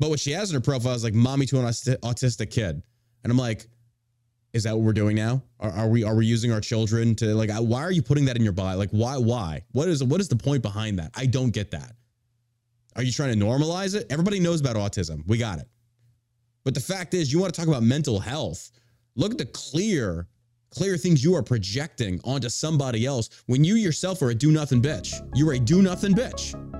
But what she has in her profile is like mommy to an autistic kid. And I'm like, is that what we're doing now? Are, are we are we using our children to like why are you putting that in your bio? Like why why? What is what is the point behind that? I don't get that. Are you trying to normalize it? Everybody knows about autism. We got it. But the fact is, you want to talk about mental health. Look at the clear, clear things you are projecting onto somebody else when you yourself are a do nothing bitch. You're a do nothing bitch.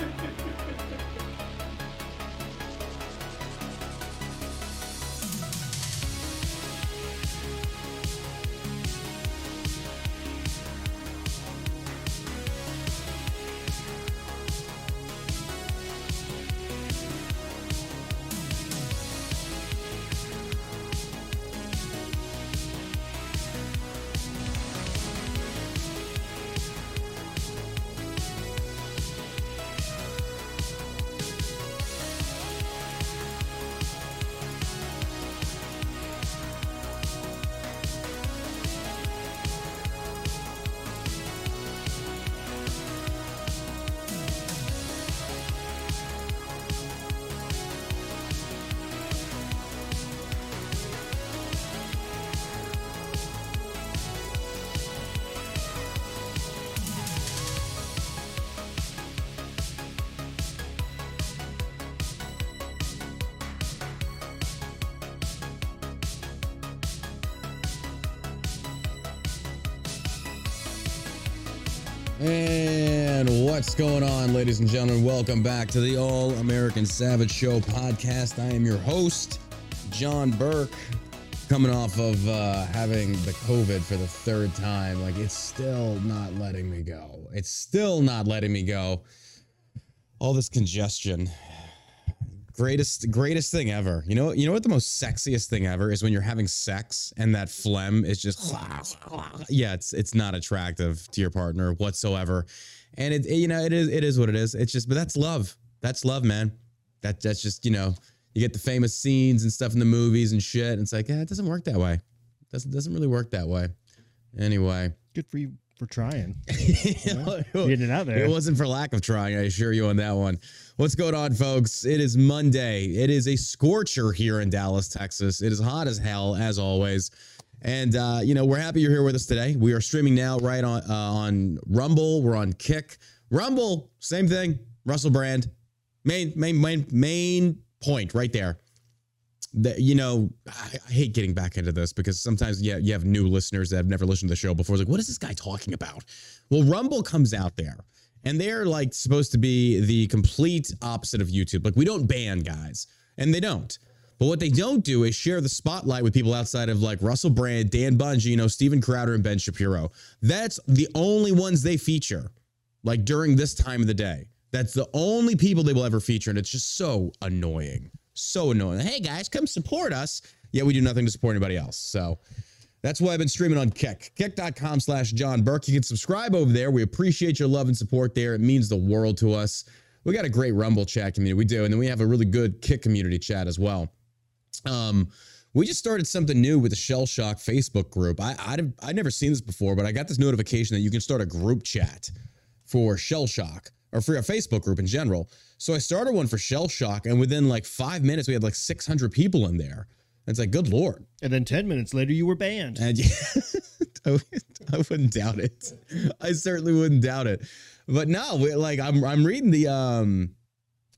ladies and gentlemen? Welcome back to the All American Savage Show podcast. I am your host, John Burke, coming off of uh, having the COVID for the third time. Like, it's still not letting me go. It's still not letting me go. All this congestion. Greatest, greatest thing ever. You know, you know what the most sexiest thing ever is when you're having sex and that phlegm is just, yeah, it's it's not attractive to your partner whatsoever, and it, you know, it is it is what it is. It's just, but that's love. That's love, man. That that's just you know, you get the famous scenes and stuff in the movies and shit. And it's like, yeah, it doesn't work that way. doesn't doesn't really work that way. Anyway, Good for you for trying. you know, Getting it out there. it wasn't for lack of trying, I assure you on that one. What's going on, folks? It is Monday. It is a scorcher here in Dallas, Texas. It is hot as hell, as always. And uh, you know, we're happy you're here with us today. We are streaming now right on uh, on Rumble. We're on Kick. Rumble, same thing. Russell Brand, main main main main point right there. That you know, I, I hate getting back into this because sometimes yeah, you have new listeners that have never listened to the show before. It's like, what is this guy talking about? Well, Rumble comes out there, and they're like supposed to be the complete opposite of YouTube. Like we don't ban guys, and they don't. But what they don't do is share the spotlight with people outside of like Russell Brand, Dan Bongino, Steven Crowder, and Ben Shapiro. That's the only ones they feature, like during this time of the day. That's the only people they will ever feature, and it's just so annoying. So annoying. Hey guys, come support us. Yeah, we do nothing to support anybody else. So that's why I've been streaming on Kick. Kick.com slash John Burke. You can subscribe over there. We appreciate your love and support there. It means the world to us. We got a great Rumble chat community. We do. And then we have a really good Kick community chat as well. Um, we just started something new with the Shell Shock Facebook group. I, I'd, I'd never seen this before, but I got this notification that you can start a group chat for Shell Shock or for a Facebook group in general. So I started one for Shell Shock, and within like five minutes, we had like 600 people in there. And It's like, good lord. And then 10 minutes later, you were banned. And I I wouldn't doubt it. I certainly wouldn't doubt it. But no, we- like I'm I'm reading the um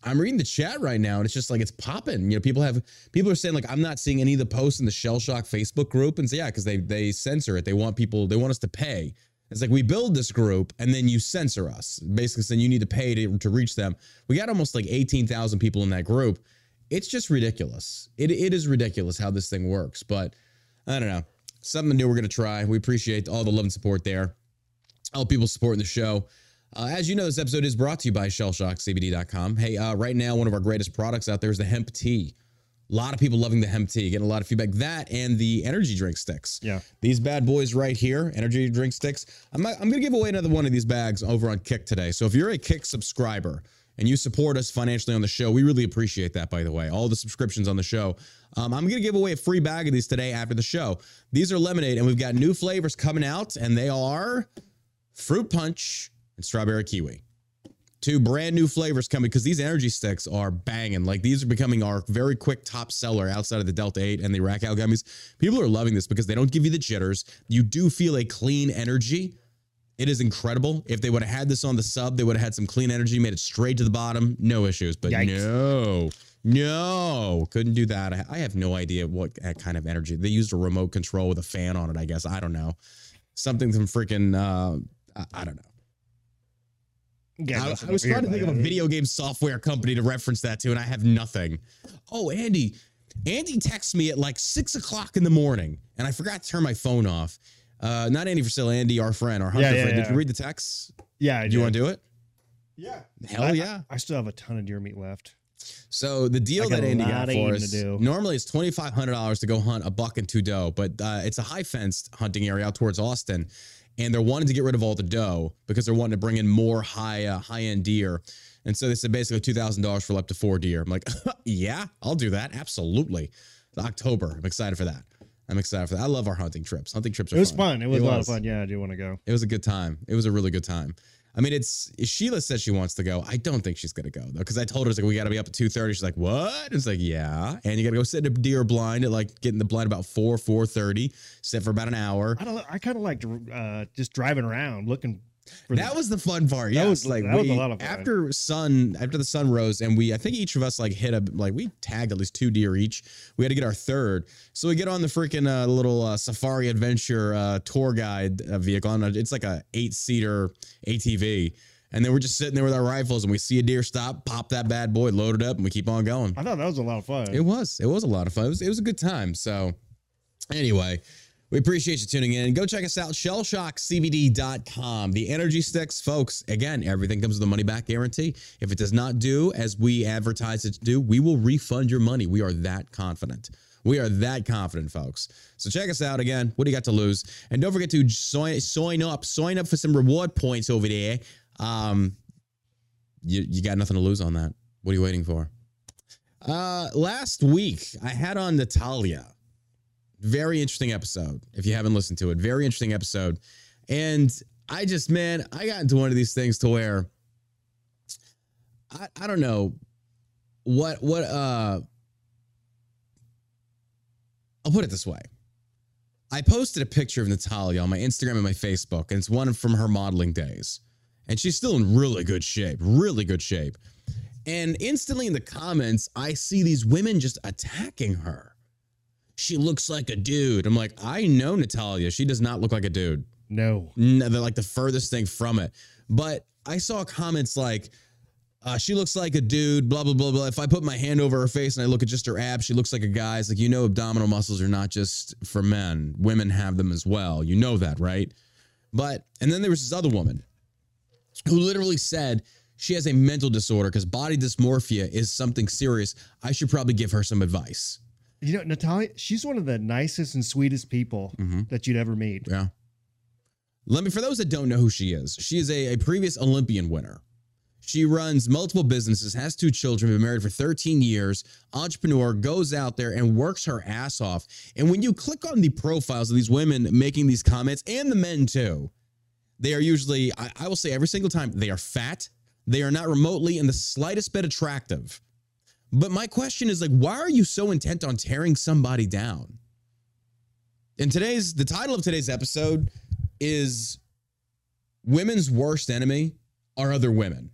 I'm reading the chat right now and it's just like it's popping. You know, people have people are saying like I'm not seeing any of the posts in the Shell Shock Facebook group and say yeah, because they they censor it. They want people they want us to pay. It's like we build this group and then you censor us, basically saying you need to pay to, to reach them. We got almost like 18,000 people in that group. It's just ridiculous. It, it is ridiculous how this thing works, but I don't know. Something new we're going to try. We appreciate all the love and support there. All people supporting the show. Uh, as you know, this episode is brought to you by shellshockcbd.com. Hey, uh, right now, one of our greatest products out there is the hemp tea. A lot of people loving the hemp tea, getting a lot of feedback. That and the energy drink sticks. Yeah. These bad boys right here, energy drink sticks. I'm, I'm going to give away another one of these bags over on Kick today. So if you're a Kick subscriber, and you support us financially on the show, we really appreciate that, by the way. All the subscriptions on the show. Um, I'm going to give away a free bag of these today after the show. These are lemonade, and we've got new flavors coming out, and they are fruit punch and strawberry kiwi. Two brand new flavors coming because these energy sticks are banging. Like these are becoming our very quick top seller outside of the Delta 8 and the Rack Out gummies. People are loving this because they don't give you the jitters. You do feel a clean energy it is incredible. If they would have had this on the sub, they would have had some clean energy, made it straight to the bottom, no issues. But Yikes. no, no, couldn't do that. I, have no idea what kind of energy they used a remote control with a fan on it. I guess I don't know, something from freaking uh, I, I don't know. Yeah, I, I was trying to think of a video game software company to reference that to, and I have nothing. Oh, Andy, Andy texts me at like six o'clock in the morning, and I forgot to turn my phone off. Uh, not Andy Frisella, Andy, our friend, our hunter Yeah, yeah, friend. Did you read the text? Yeah, I Do you want to do it? Yeah. Hell I- yeah. I, I still have a ton of deer meat left. So the deal that Andy got for us to normally it's twenty five hundred dollars to go hunt a buck and two doe, but uh, it's a high fenced hunting area out towards Austin, and they're wanting to get rid of all the doe because they're wanting to bring in more high uh, high end deer, and so they said basically two thousand dollars for up to four deer. I'm like, yeah, I'll do that, absolutely. October, I'm excited for that. I'm excited for that. I love our hunting trips. Hunting trips are It was fun. fun. It was a lot of fun. Yeah, I do want to go. It was a good time. It was a really good time. I mean, it's Sheila says she wants to go. I don't think she's gonna go though, because I told her it's like we got to be up at two thirty. She's like, "What?" And It's like, "Yeah," and you got to go sit in a deer blind at like getting the blind about four four thirty. Sit for about an hour. I don't. I kind of liked uh, just driving around looking. For That the, was the fun part. That Yeah, was- like that was a lot of fun. after sun after the sun rose, and we I think each of us like hit a like we tagged at least two deer each. We had to get our third, so we get on the freaking uh, little uh, safari adventure uh, tour guide uh, vehicle. On a, it's like a eight seater ATV. And then we're just sitting there with our rifles, and we see a deer stop, pop that bad boy, load it up, and we keep on going. I thought that was a lot of fun. It was. It was a lot of fun. It was, it was a good time. So, anyway, we appreciate you tuning in. Go check us out, shellshockcbd.com. The energy sticks, folks, again, everything comes with a money back guarantee. If it does not do as we advertise it to do, we will refund your money. We are that confident. We are that confident, folks. So check us out again. What do you got to lose? And don't forget to sign, up, sign up for some reward points over there. Um, you, you got nothing to lose on that. What are you waiting for? Uh, last week I had on Natalia. Very interesting episode. If you haven't listened to it, very interesting episode. And I just, man, I got into one of these things to where I, I don't know what what uh I'll put it this way. I posted a picture of Natalia on my Instagram and my Facebook, and it's one from her modeling days. And she's still in really good shape, really good shape. And instantly in the comments, I see these women just attacking her. She looks like a dude. I'm like, I know Natalia. She does not look like a dude. no. No, they're like the furthest thing from it. But I saw comments like, uh, she looks like a dude, blah, blah, blah, blah. If I put my hand over her face and I look at just her abs, she looks like a guy. It's like, you know, abdominal muscles are not just for men, women have them as well. You know that, right? But, and then there was this other woman who literally said she has a mental disorder because body dysmorphia is something serious. I should probably give her some advice. You know, Natalia, she's one of the nicest and sweetest people Mhm. that you'd ever meet. Yeah. Let me, for those that don't know who she is, she is a, a previous Olympian winner. She runs multiple businesses, has two children, been married for 13 years, entrepreneur, goes out there and works her ass off. And when you click on the profiles of these women making these comments, and the men too, they are usually, I, I will say every single time, they are fat. They are not remotely in the slightest bit attractive. But my question is like, why are you so intent on tearing somebody down? And today's the title of today's episode is Women's Worst Enemy Are Other Women.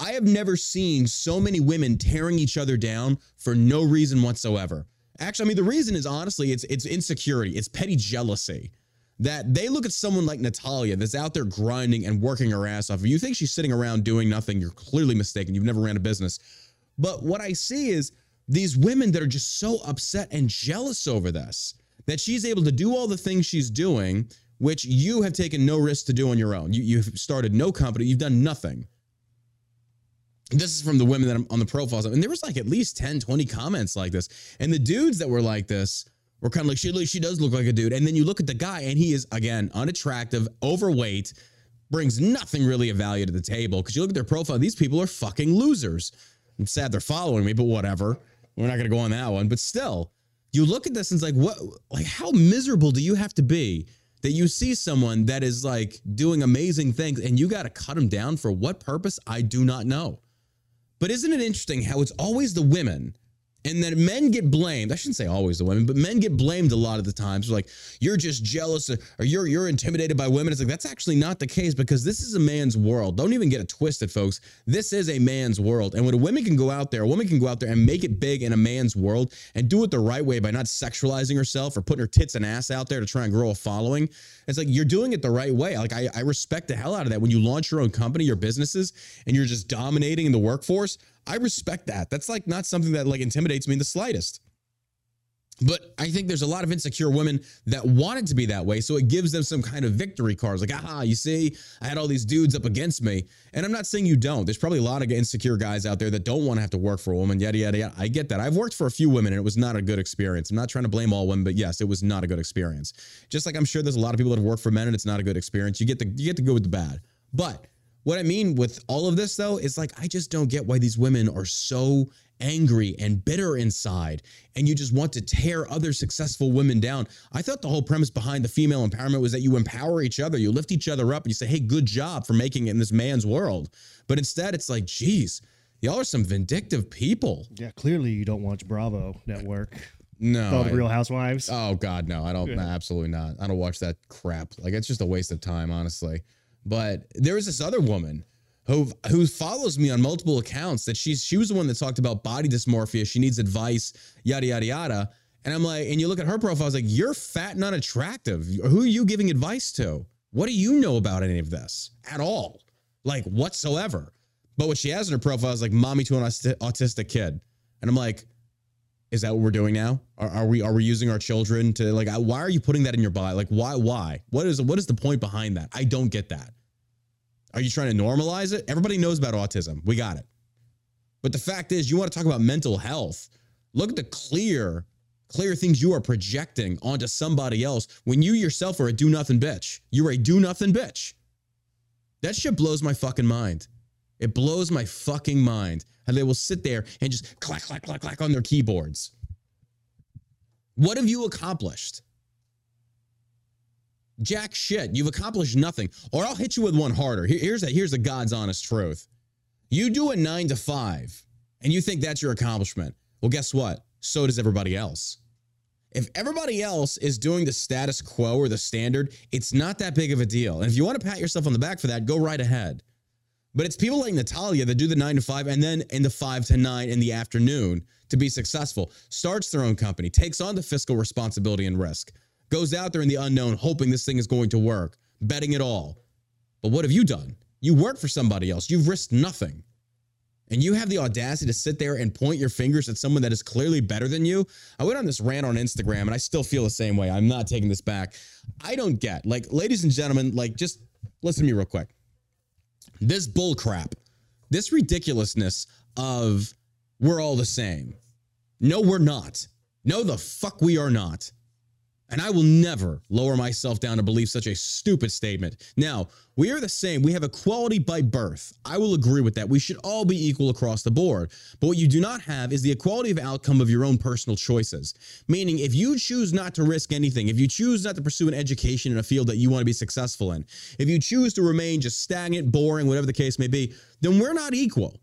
I have never seen so many women tearing each other down for no reason whatsoever. Actually, I mean the reason is honestly it's it's insecurity, it's petty jealousy. That they look at someone like Natalia that's out there grinding and working her ass off. If you think she's sitting around doing nothing, you're clearly mistaken. You've never ran a business. But what I see is these women that are just so upset and jealous over this that she's able to do all the things she's doing, which you have taken no risk to do on your own. You, you've started no company, you've done nothing. This is from the women that I'm on the profiles. And there was like at least 10, 20 comments like this. And the dudes that were like this were kind of like, she, she does look like a dude. And then you look at the guy and he is, again, unattractive, overweight, brings nothing really of value to the table because you look at their profile, these people are fucking losers. I'm sad they're following me, but whatever. We're not gonna go on that one. But still, you look at this and it's like, what like how miserable do you have to be that you see someone that is like doing amazing things and you gotta cut them down for what purpose? I do not know. But isn't it interesting how it's always the women and then men get blamed. I shouldn't say always the women, but men get blamed a lot of the times. Like you're just jealous or you're you're intimidated by women. It's like that's actually not the case because this is a man's world. Don't even get it twisted, folks. This is a man's world, and when a woman can go out there, a woman can go out there and make it big in a man's world and do it the right way by not sexualizing herself or putting her tits and ass out there to try and grow a following. It's like you're doing it the right way. Like I, I respect the hell out of that. When you launch your own company, your businesses, and you're just dominating in the workforce. I respect that. That's like not something that like intimidates me in the slightest. But I think there's a lot of insecure women that want it to be that way. So it gives them some kind of victory cards. Like, ah, you see, I had all these dudes up against me. And I'm not saying you don't. There's probably a lot of insecure guys out there that don't want to have to work for a woman, yada, yada, yada. I get that. I've worked for a few women and it was not a good experience. I'm not trying to blame all women, but yes, it was not a good experience. Just like I'm sure there's a lot of people that have worked for men and it's not a good experience. You get to you get to go with the bad. But what I mean with all of this though is like I just don't get why these women are so angry and bitter inside and you just want to tear other successful women down. I thought the whole premise behind the female empowerment was that you empower each other, you lift each other up and you say, "Hey, good job for making it in this man's world." But instead it's like, "Geez, y'all are some vindictive people." Yeah, clearly you don't watch Bravo Network. No. All the I- Real Housewives. Oh God, no! I don't. Yeah. Absolutely not. I don't watch that crap. Like it's just a waste of time, honestly. But there was this other woman who who follows me on multiple accounts. That she's she was the one that talked about body dysmorphia. She needs advice, yada yada yada. And I'm like, and you look at her profile, I was like, you're fat and unattractive. Who are you giving advice to? What do you know about any of this at all? Like whatsoever. But what she has in her profile is like mommy to an autistic kid. And I'm like, is that what we're doing now? Are, are we are we using our children to like? Why are you putting that in your bio? Like, why? Why? What is what is the point behind that? I don't get that. Are you trying to normalize it? Everybody knows about autism. We got it. But the fact is, you want to talk about mental health. Look at the clear, clear things you are projecting onto somebody else when you yourself are a do nothing bitch. You're a do nothing bitch. That shit blows my fucking mind. It blows my fucking mind how they will sit there and just clack, clack, clack, clack on their keyboards. What have you accomplished? Jack shit. You've accomplished nothing. Or I'll hit you with one harder. Here's a here's the God's honest truth. You do a nine to five and you think that's your accomplishment. Well, guess what? So does everybody else. If everybody else is doing the status quo or the standard, it's not that big of a deal. And if you want to pat yourself on the back for that, go right ahead. But it's people like Natalia that do the nine to five and then in the five to nine in the afternoon to be successful, starts their own company, takes on the fiscal responsibility and risk, goes out there in the unknown, hoping this thing is going to work, betting it all. But what have you done? You work for somebody else, you've risked nothing. And you have the audacity to sit there and point your fingers at someone that is clearly better than you. I went on this rant on Instagram and I still feel the same way. I'm not taking this back. I don't get, like, ladies and gentlemen, like, just listen to me real quick this bull crap, this ridiculousness of we're all the same. No, we're not. No, the fuck we are not. And I will never lower myself down to believe such a stupid statement. Now, we are the same. We have equality by birth. I will agree with that. We should all be equal across the board. But what you do not have is the equality of outcome of your own personal choices. Meaning, if you choose not to risk anything, if you choose not to pursue an education in a field that you want to be successful in, if you choose to remain just stagnant, boring, whatever the case may be, then we're not equal.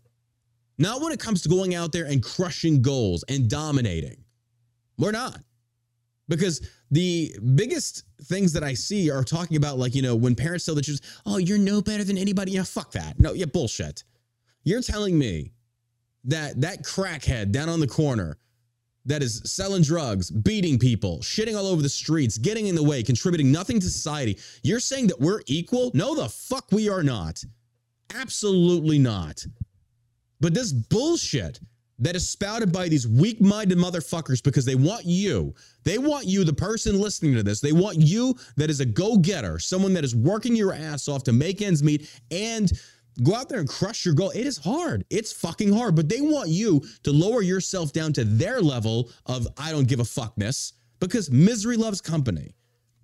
Not when it comes to going out there and crushing goals and dominating. We're not. Because the biggest things that I see are talking about, like, you know, when parents tell the children, oh, you're no better than anybody. Yeah, fuck that. No, yeah, bullshit. You're telling me that that crackhead down on the corner that is selling drugs, beating people, shitting all over the streets, getting in the way, contributing nothing to society, you're saying that we're equal? No, the fuck we are not. Absolutely not. But this bullshit that is spouted by these weak minded motherfuckers because they want you, they want you, the person listening to this, they want you that is a go getter, someone that is working your ass off to make ends meet and go out there and crush your goal. It is hard. It's fucking hard, but they want you to lower yourself down to their level of I don't give a fuckness because misery loves company.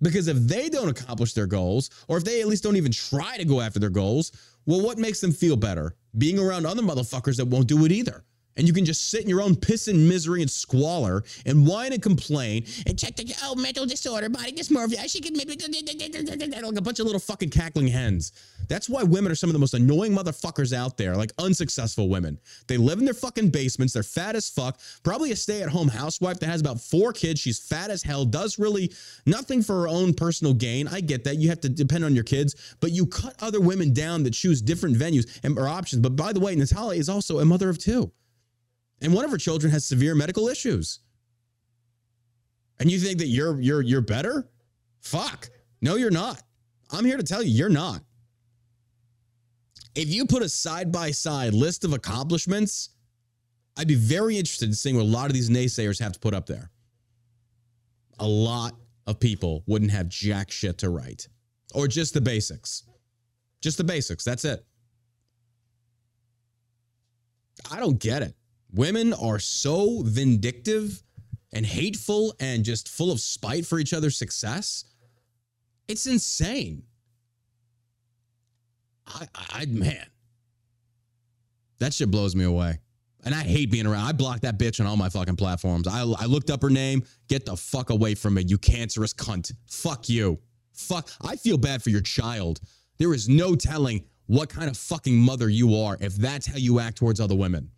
Because if they don't accomplish their goals, or if they at least don't even try to go after their goals, well, what makes them feel better? Being around other motherfuckers that won't do it either. And you can just sit in your own piss and misery and squalor and whine and complain and check the oh mental disorder, body dysmorphia. She can maybe like a bunch of little fucking cackling hens. That's why women are some of the most annoying motherfuckers out there, like unsuccessful women. They live in their fucking basements. They're fat as fuck. Probably a stay-at-home housewife that has about four kids. She's fat as hell. Does really nothing for her own personal gain. I get that. You have to depend on your kids, but you cut other women down that choose different venues and or options. But by the way, Natalia is also a mother of two. And one of her children has severe medical issues. And you think that you're you're you're better? Fuck. No, you're not. I'm here to tell you you're not. If you put a side by side list of accomplishments, I'd be very interested in seeing what a lot of these naysayers have to put up there. A lot of people wouldn't have jack shit to write, or just the basics. Just the basics. That's it. I don't get it. Women are so vindictive and hateful and just full of spite for each other's success. It's insane. I, I, man, that shit blows me away. And I hate being around. I blocked that bitch on all my fucking platforms. I, I looked up her name. Get the fuck away from me, you cancerous cunt. Fuck you. Fuck. I feel bad for your child. There is no telling what kind of fucking mother you are if that's how you act towards other women.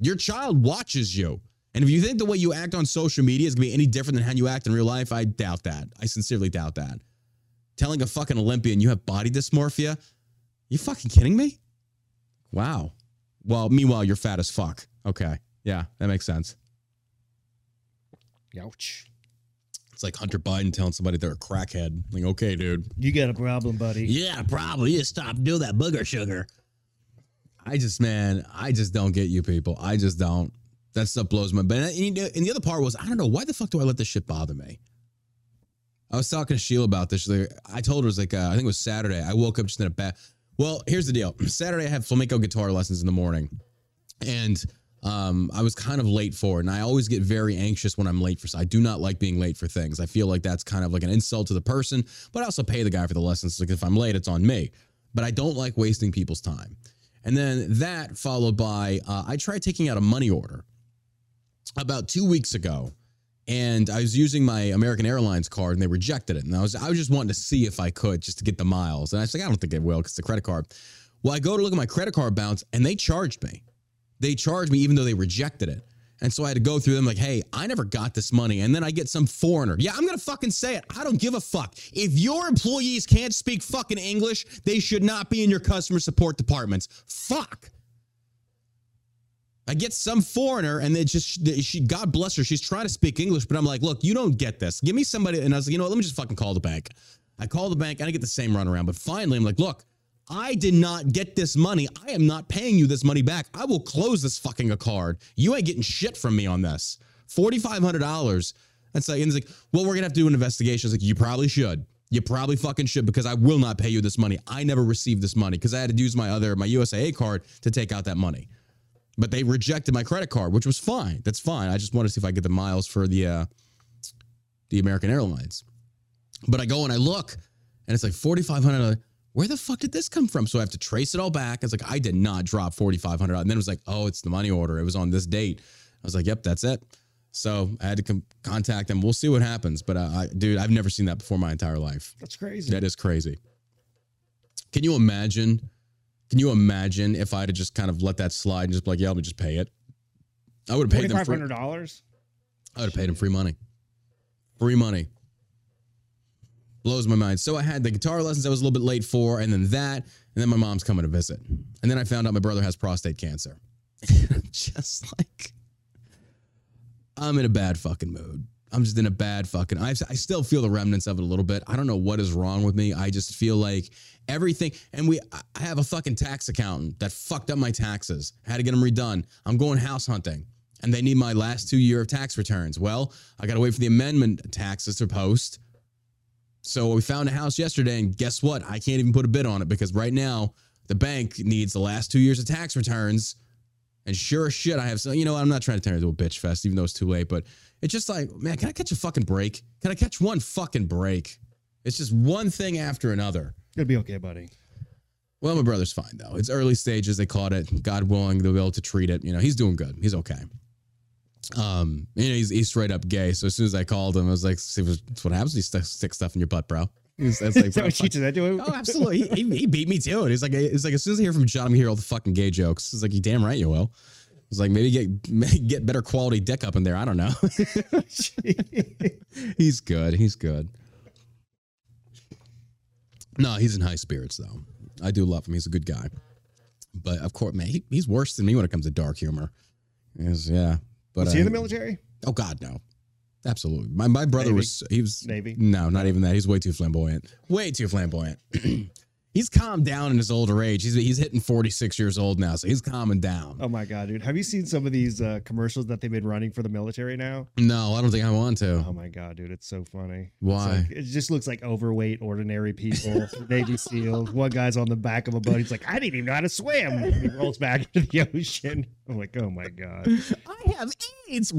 Your child watches you. And if you think the way you act on social media is gonna be any different than how you act in real life, I doubt that. I sincerely doubt that. Telling a fucking Olympian you have body dysmorphia? You fucking kidding me? Wow. Well, meanwhile, you're fat as fuck. Okay. Yeah, that makes sense. Ouch. It's like Hunter Biden telling somebody they're a crackhead. Like, okay, dude. You got a problem, buddy. Yeah, probably. You stop doing that booger sugar. I just, man, I just don't get you people. I just don't. That stuff blows my. But and the other part was, I don't know why the fuck do I let this shit bother me. I was talking to Sheila about this. I told her it was like uh, I think it was Saturday. I woke up just in a bad. Well, here's the deal. Saturday I have flamenco guitar lessons in the morning, and um, I was kind of late for it. And I always get very anxious when I'm late for. I do not like being late for things. I feel like that's kind of like an insult to the person, but I also pay the guy for the lessons. Like if I'm late, it's on me. But I don't like wasting people's time. And then that followed by uh, I tried taking out a money order about two weeks ago, and I was using my American Airlines card, and they rejected it. And I was I was just wanting to see if I could just to get the miles. And I was like, I don't think it will because the credit card. Well, I go to look at my credit card balance, and they charged me. They charged me even though they rejected it. And so I had to go through them like, hey, I never got this money. And then I get some foreigner. Yeah, I'm going to fucking say it. I don't give a fuck. If your employees can't speak fucking English, they should not be in your customer support departments. Fuck. I get some foreigner and they just, she, God bless her, she's trying to speak English, but I'm like, look, you don't get this. Give me somebody. And I was like, you know what? Let me just fucking call the bank. I call the bank and I get the same runaround. But finally, I'm like, look, I did not get this money. I am not paying you this money back. I will close this fucking card. You ain't getting shit from me on this. $4,500. That's like, and it's like, well, we're gonna have to do an investigation. It's like, you probably should. You probably fucking should because I will not pay you this money. I never received this money because I had to use my other, my USAA card to take out that money. But they rejected my credit card, which was fine. That's fine. I just want to see if I get the miles for the, uh, the American Airlines. But I go and I look and it's like 4,500 where the fuck did this come from? So I have to trace it all back. I was like, I did not drop 4,500. And then it was like, oh, it's the money order. It was on this date. I was like, yep, that's it. So I had to com- contact them. We'll see what happens. But uh, I, dude, I've never seen that before my entire life. That's crazy. That is crazy. Can you imagine? Can you imagine if I had just kind of let that slide and just be like, yeah, let me just pay it? I would have paid them free. $4,500? I would have paid them free money. Free money blows my mind. So I had the guitar lessons I was a little bit late for, and then that, and then my mom's coming to visit. And then I found out my brother has prostate cancer. just like, I'm in a bad fucking mood. I'm just in a bad fucking. I, I still feel the remnants of it a little bit. I don't know what is wrong with me. I just feel like everything. And we, I have a fucking tax accountant that fucked up my taxes. had to get them redone. I'm going house hunting, and they need my last two year of tax returns. Well, I got to wait for the amendment taxes to post so we found a house yesterday, and guess what? I can't even put a bid on it because right now the bank needs the last two years of tax returns And sure as shit, I have some, you know, I'm not trying to turn it into a bitch fest, even though it's too late, but it's just like, man, can I catch a fucking break? Can I catch one fucking break? It's just one thing after another. It'll be okay, buddy. Well, my brother's fine though. It's early stages. They caught it. God willing, they'll be able to treat it. You know, he's doing good. He's okay. Um, you know, he's, he's straight up gay. So as soon as I called him, I was like, "See, that's what happens. when You stick, stick stuff in your butt, bro." That's like, Is that what she did that to him? Oh, absolutely. He, he, he beat me to it. He's like, it's like as soon as I hear from John, I'm gonna hear all the fucking gay jokes. He's like, you damn right you will. It's like maybe get get better quality dick up in there. I don't know. he's good. He's good. No, he's in high spirits though. I do love him. He's a good guy. But of course, man, he, he's worse than me when it comes to dark humor. He's, yeah. But Was he in the military? Oh God, no. Absolutely. My my brother Navy. was he was Navy? No, not even that. He's way too flamboyant. Way too flamboyant. he's calmed down in his older age. He's he's hitting 46 years old now, so he's calming down. Oh my god, dude! Have you seen some of these uh, commercials that they've been running for the military now? No, I don't think I want to. Oh my god, dude, it's so funny. Why? like- it just looks like overweight, ordinary people, Navy SEALs. One guy's on the back of a boat. He's like, I didn't even know how to swim. And he rolls back into the ocean. I'm like, oh my god. I have AIDS.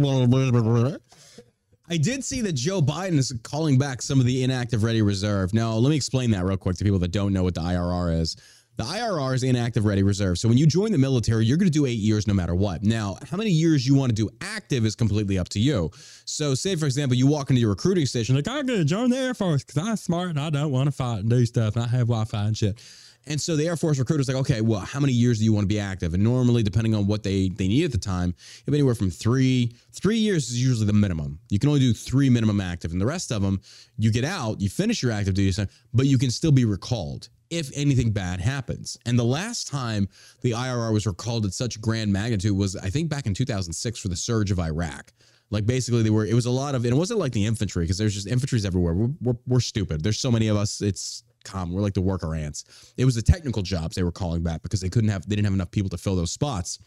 I did see that Joe Biden is calling back some of the inactive ready reserve. Now, let me explain that real quick to people that don't know what the IRR is. The IRR is inactive ready reserve. So when you join the military, you're going to do eight years no matter what. Now, how many years you want to do active is completely up to you. So, say for example, you walk into your recruiting station, like I'm going to join the Air Force because I'm smart and I don't want to fight and do stuff and I have Wi-Fi and shit. And so the Air Force recruiter's like, okay, well, how many years do you want to be active? And normally, depending on what they they need at the time, it'll be anywhere from three three years is usually the minimum. You can only do three minimum active, and the rest of them, you get out, you finish your active duty time, but you can still be recalled if anything bad happens. And the last time the IRR was recalled at such grand magnitude was, I think, back in 2006 for the surge of Iraq. Like basically, they were. It was a lot of. And it wasn't like the infantry because there's just infantry's everywhere. We're, we're we're stupid. There's so many of us. It's common. We're like the worker ants. It was the technical jobs they were calling back because they couldn't have. They didn't have enough people to fill those spots.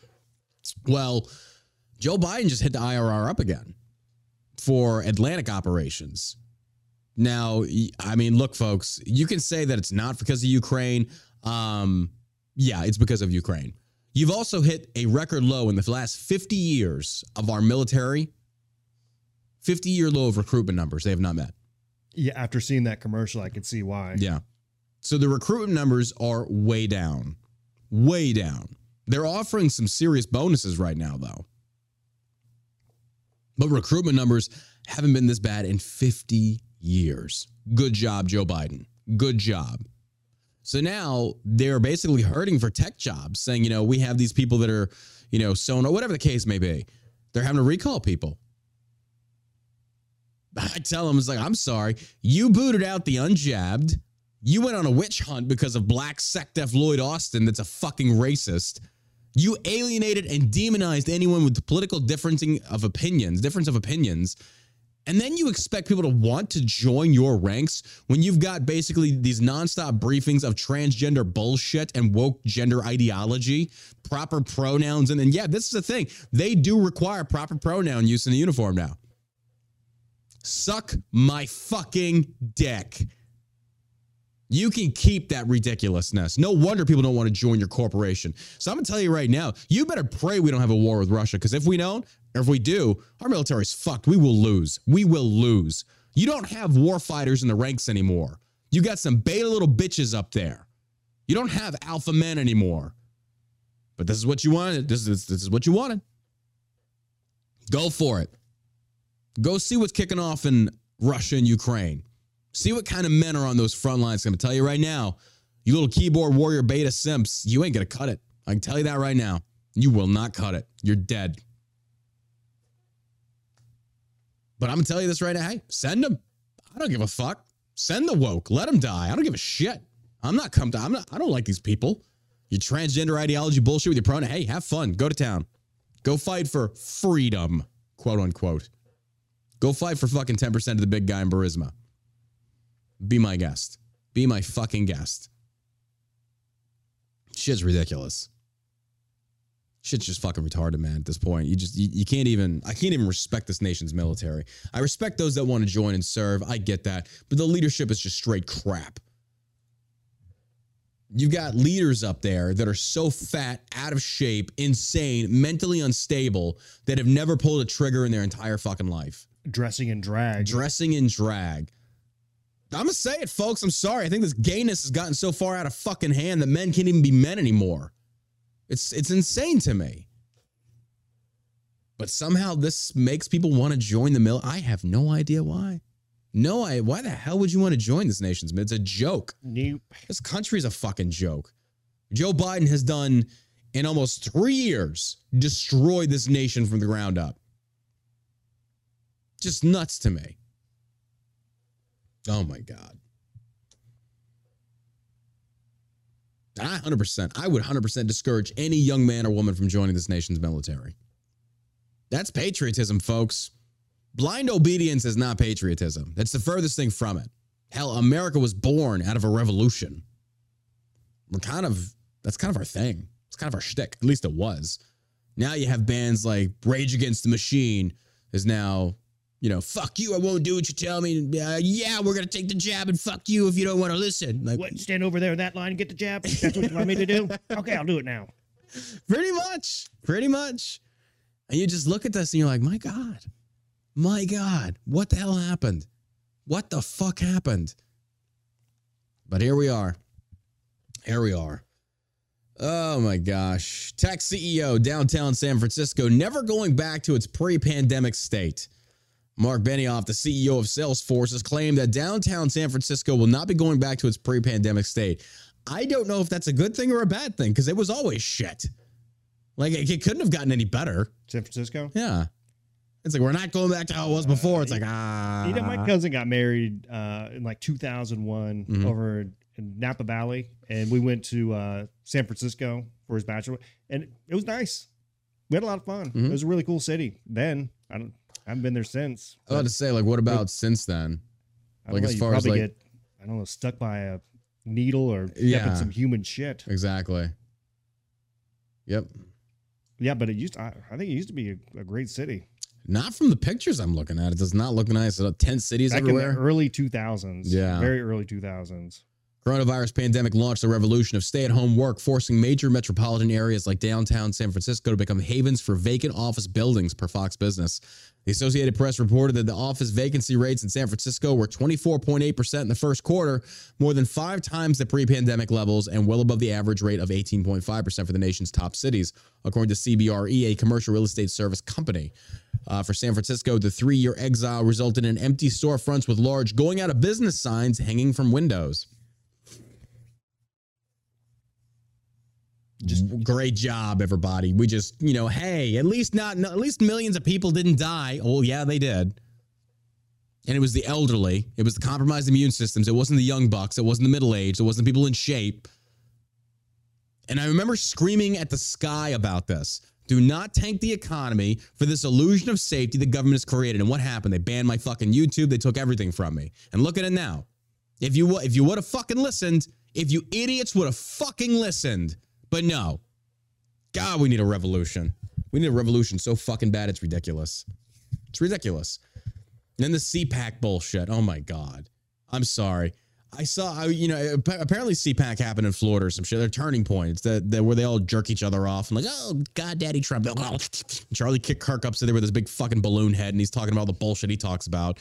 Well, Joe Biden just hit the IRR up again for Atlantic operations. Now, I mean, look, folks, you can say that it's not because of Ukraine. Um, yeah, it's because of Ukraine. You've also hit a record low in the last 50 years of our military. 50 year low of recruitment numbers they have not met. Yeah, after seeing that commercial, I can see why. Yeah. So the recruitment numbers are way down. Way down. They're offering some serious bonuses right now, though. But recruitment numbers haven't been this bad in 50 years. Good job, Joe Biden. Good job. So now they're basically hurting for tech jobs, saying, you know, we have these people that are, you know, so or whatever the case may be. They're having to recall people. I tell them, it's like, I'm sorry. You booted out the unjabbed. You went on a witch hunt because of black SecDef Lloyd Austin that's a fucking racist. You alienated and demonized anyone with political differencing of opinions, difference of opinions. And then you expect people to want to join your ranks when you've got basically these nonstop briefings of transgender bullshit and woke gender ideology, proper pronouns. And then, yeah, this is the thing. They do require proper pronoun use in the uniform now. Suck my fucking dick. You can keep that ridiculousness. No wonder people don't want to join your corporation. So I'm gonna tell you right now, you better pray we don't have a war with Russia, because if we don't, or if we do, our military's fucked. We will lose. We will lose. You don't have war fighters in the ranks anymore. You got some beta little bitches up there. You don't have alpha men anymore. But this is what you wanted. This is this is what you wanted. Go for it. Go see what's kicking off in Russia and Ukraine. See what kind of men are on those front lines. I'm gonna tell you right now, you little keyboard warrior beta simps, you ain't gonna cut it. I can tell you that right now. You will not cut it. You're dead. But I'm gonna tell you this right now. Hey, send them. I don't give a fuck. Send the woke. Let them die. I don't give a shit. I'm not come to. I'm not. I don't like these people. Your transgender ideology bullshit with your pronoun. Hey, have fun. Go to town. Go fight for freedom, quote unquote. Go fight for fucking 10% of the big guy in Burisma. Be my guest. Be my fucking guest. Shit's ridiculous. Shit's just fucking retarded, man. At this point, you just you, you can't even. I can't even respect this nation's military. I respect those that want to join and serve. I get that, but the leadership is just straight crap. You've got leaders up there that are so fat, out of shape, insane, mentally unstable that have never pulled a trigger in their entire fucking life. Dressing in drag. Dressing in drag. I'm gonna say it, folks. I'm sorry. I think this gayness has gotten so far out of fucking hand that men can't even be men anymore. It's it's insane to me. But somehow this makes people want to join the mill. I have no idea why. No, I why the hell would you want to join this nation's? Mid? It's a joke. Nope. This country's a fucking joke. Joe Biden has done in almost three years destroyed this nation from the ground up. Just nuts to me. Oh my God. I 100%, I would 100% discourage any young man or woman from joining this nation's military. That's patriotism, folks. Blind obedience is not patriotism. That's the furthest thing from it. Hell, America was born out of a revolution. We're kind of, that's kind of our thing. It's kind of our shtick. At least it was. Now you have bands like Rage Against the Machine is now, you know, fuck you, I won't do what you tell me. Uh, yeah, we're going to take the jab and fuck you if you don't want to listen. Like, What? Stand over there in that line and get the jab? That's what you want me to do? Okay, I'll do it now. Pretty much. Pretty much. And you just look at this and you're like, my God, my God, what the hell happened? What the fuck happened? But here we are. Here we are. Oh my gosh. Tech CEO downtown San Francisco never going back to its pre pandemic state. Mark Benioff, the CEO of Salesforce, has claimed that downtown San Francisco will not be going back to its pre pandemic state. I don't know if that's a good thing or a bad thing because it was always shit. Like it, it couldn't have gotten any better. San Francisco? Yeah. It's like we're not going back to how it was before. It's like ah. You know, my cousin got married uh, in like 2001 Mhm. over in Napa Valley, and we went to uh, San Francisco for his bachelor, and it was nice. We had a lot of fun. Mhm. It was a really cool city. Then I don't, I haven't been there since. I was about to say, like, what about since then? Like, know, as far as, like- get, I don't know, stuck by a needle or Yeah. some human shit. Exactly. Yep. Yeah, but it used. I, I think it used to be a, a great city Not from the pictures I'm looking at. It does not look nice. Uh, Tent cities back everywhere. in the early 2000s. Yeah. very early 2000s. Coronavirus pandemic launched the revolution of stay-at-home work, forcing major metropolitan areas like downtown San Francisco to become havens for vacant office buildings, per Fox Business. The Associated Press reported that the office vacancy rates in San Francisco were 24.8% in the first quarter, more than five times the pre-pandemic levels and well above the average rate of 18.5% for the nation's top cities, according to CBRE, a commercial real estate service company. Uh, for San Francisco, the three-year exile resulted in empty storefronts with large going out of business signs hanging from windows. Just great job everybody. We just you know hey at least not no, at least millions of people didn't die. Oh yeah they did. And it was the elderly. It was the compromised immune systems. It wasn't the young bucks. It wasn't the middle aged. It wasn't the people in shape. And i remember screaming at the sky about this. Do not tank the economy for this illusion of safety the government has created. And what happened? They banned my fucking youtube. They took everything from me. And look at it now. If you if you would have fucking listened if you idiots would have fucking listened but no. God, we need a revolution. We need a revolution so fucking bad it's ridiculous. It's ridiculous. And then the CPAC bullshit. Oh my God. I'm sorry. I saw, I, you know, apparently CPAC happened in Florida or some shit. They're turning points that, that where they all jerk each other off and like, oh God, Daddy Trump. Charlie Kirk up there with his big fucking balloon head and he's talking about all the bullshit he talks about.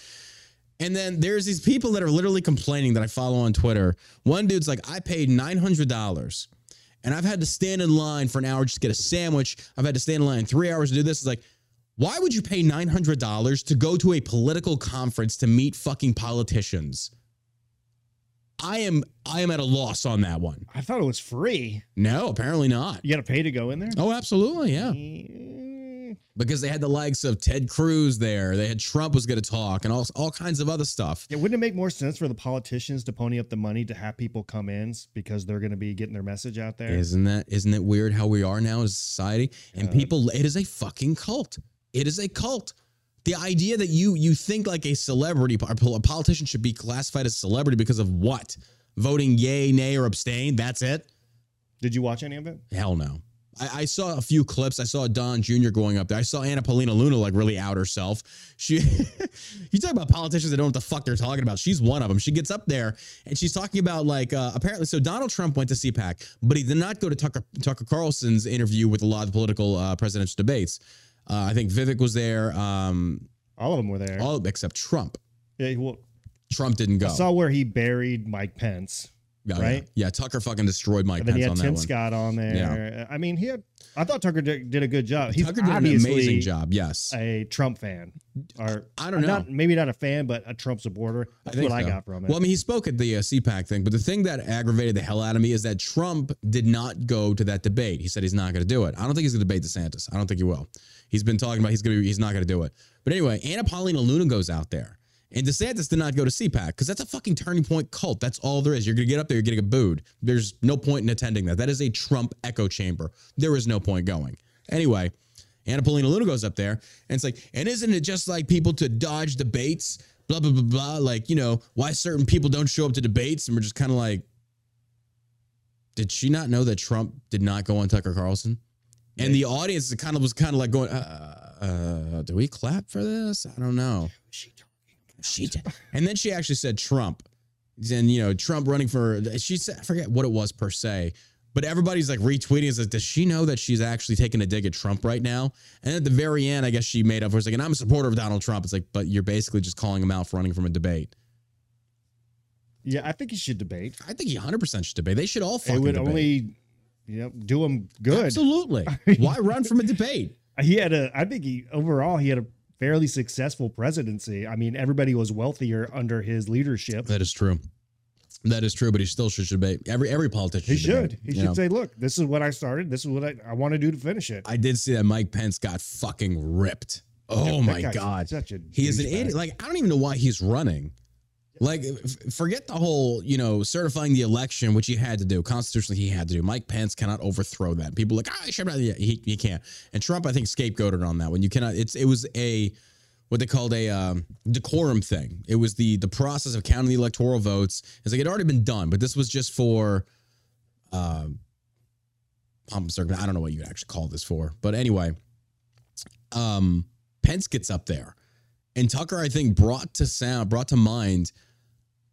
And then there's these people that are literally complaining that I follow on Twitter. One dude's like, I paid nine hundred dollars, and I've had to stand in line for an hour just to get a sandwich. I've had to stand in line three hours to do this. It's like, why would you pay nine hundred dollars to go to a political conference to meet fucking politicians? I am I am at a loss on that one. I thought it was free. No, apparently not. You got to pay to go in there. Oh, absolutely, yeah. Eh, Because they had the likes of Ted Cruz there. They had Trump was going to talk and all all kinds of other stuff. Yeah, wouldn't it make more sense for the politicians to pony up the money to have people come in because they're going to be getting their message out there? Isn't that isn't it weird how we are now as a society? And Yeah. people, it is a fucking cult. It is a cult. The idea that you you think like a celebrity, a politician should be classified as a celebrity because of what? Voting yay, nay, or abstain. That's it. Did you watch any of it? Hell no. I, I saw a few clips. I saw Don Jr. going up there. I saw Anna Paulina Luna like really out herself. She, you talk about politicians that don't know what the fuck they're talking about. She's one of them. She gets up there and she's talking about like uh, apparently. So Donald Trump went to CPAC, but he did not go to Tucker Tucker Carlson's interview with a lot of the political uh, presidential debates. Uh, I think Vivek was there, um, All of them were there. all except Trump. yeah, well, Trump didn't go. I saw where he buried Mike Pence. Yeah, right? Yeah. yeah, Tucker fucking destroyed Mike And then he Pence had on that Tim one. Scott on there. I mean, he had, I thought Tucker did, did a good job. He's Tucker did an amazing job. Yes. a Trump fan. Or I don't know. Not, maybe not a fan, but a Trump supporter. That's think what I got from it. Well, I mean, he spoke at the uh, CPAC thing, but the thing that aggravated the hell out of me is that Trump did not go to that debate. He said he's not going to do it. I don't think he's going to debate DeSantis. I don't think he will. He's been talking about he's going to he's not going to do it. But anyway, Anna Paulina Luna goes out there. And DeSantis did not go to CPAC because that's a fucking turning point cult. That's all there is. You're going to get up there, you're going to get booed. There's no point in attending that. That is a Trump echo chamber. There is no point going. Anyway, Anna Paulina Luna goes up there and it's like, and isn't it just like people to dodge debates? Blah, blah, blah, blah. Like, you know, why certain people don't show up to debates. And we're just kind of like, did she not know that Trump did not go on Tucker Carlson? And the audience kind of was kind of like going, uh, uh, do we clap for this? I don't know. She did. And then she actually said Trump. And, you know, Trump running for, she said, I forget what it was per se, but everybody's like retweeting. Is like, does she know that she's actually taking a dig at Trump right now? And at the very end, I guess she made up for it. It's like, and I'm a supporter of Donald Trump. It's like, but you're basically just calling him out for running from a debate. yeah, I think he should debate. I think he 100% should debate. They should all fucking It would debate. only, you know, do him good. Absolutely. Why run from a debate? He had a, I think he, overall, he had a fairly successful presidency. I mean, everybody was wealthier under his leadership. That is true. That is true, but he still should debate. Every every politician He should. debate, He should know. say, look, this is what I started. This is what I, I want to do to finish it. I did see that Mike Pence got fucking ripped. Oh That my god. Such a He is an douchebag. idiot. Like I don't even know why he's running. Like forget the whole, you know, certifying the election, which he had to do. Constitutionally, he had to do. Mike Pence cannot overthrow that. People like, ah, should yeah, he, he can't. And Trump, I think, scapegoated on that one. You cannot. It's it was a what they called a um, decorum thing. It was the the process of counting the electoral votes. It's like it had already been done, but this was just for um, pomp and circumstance. I don't know what you would actually call this for, but anyway, um, Pence gets up there, and Tucker, I think, brought to sound, brought to mind,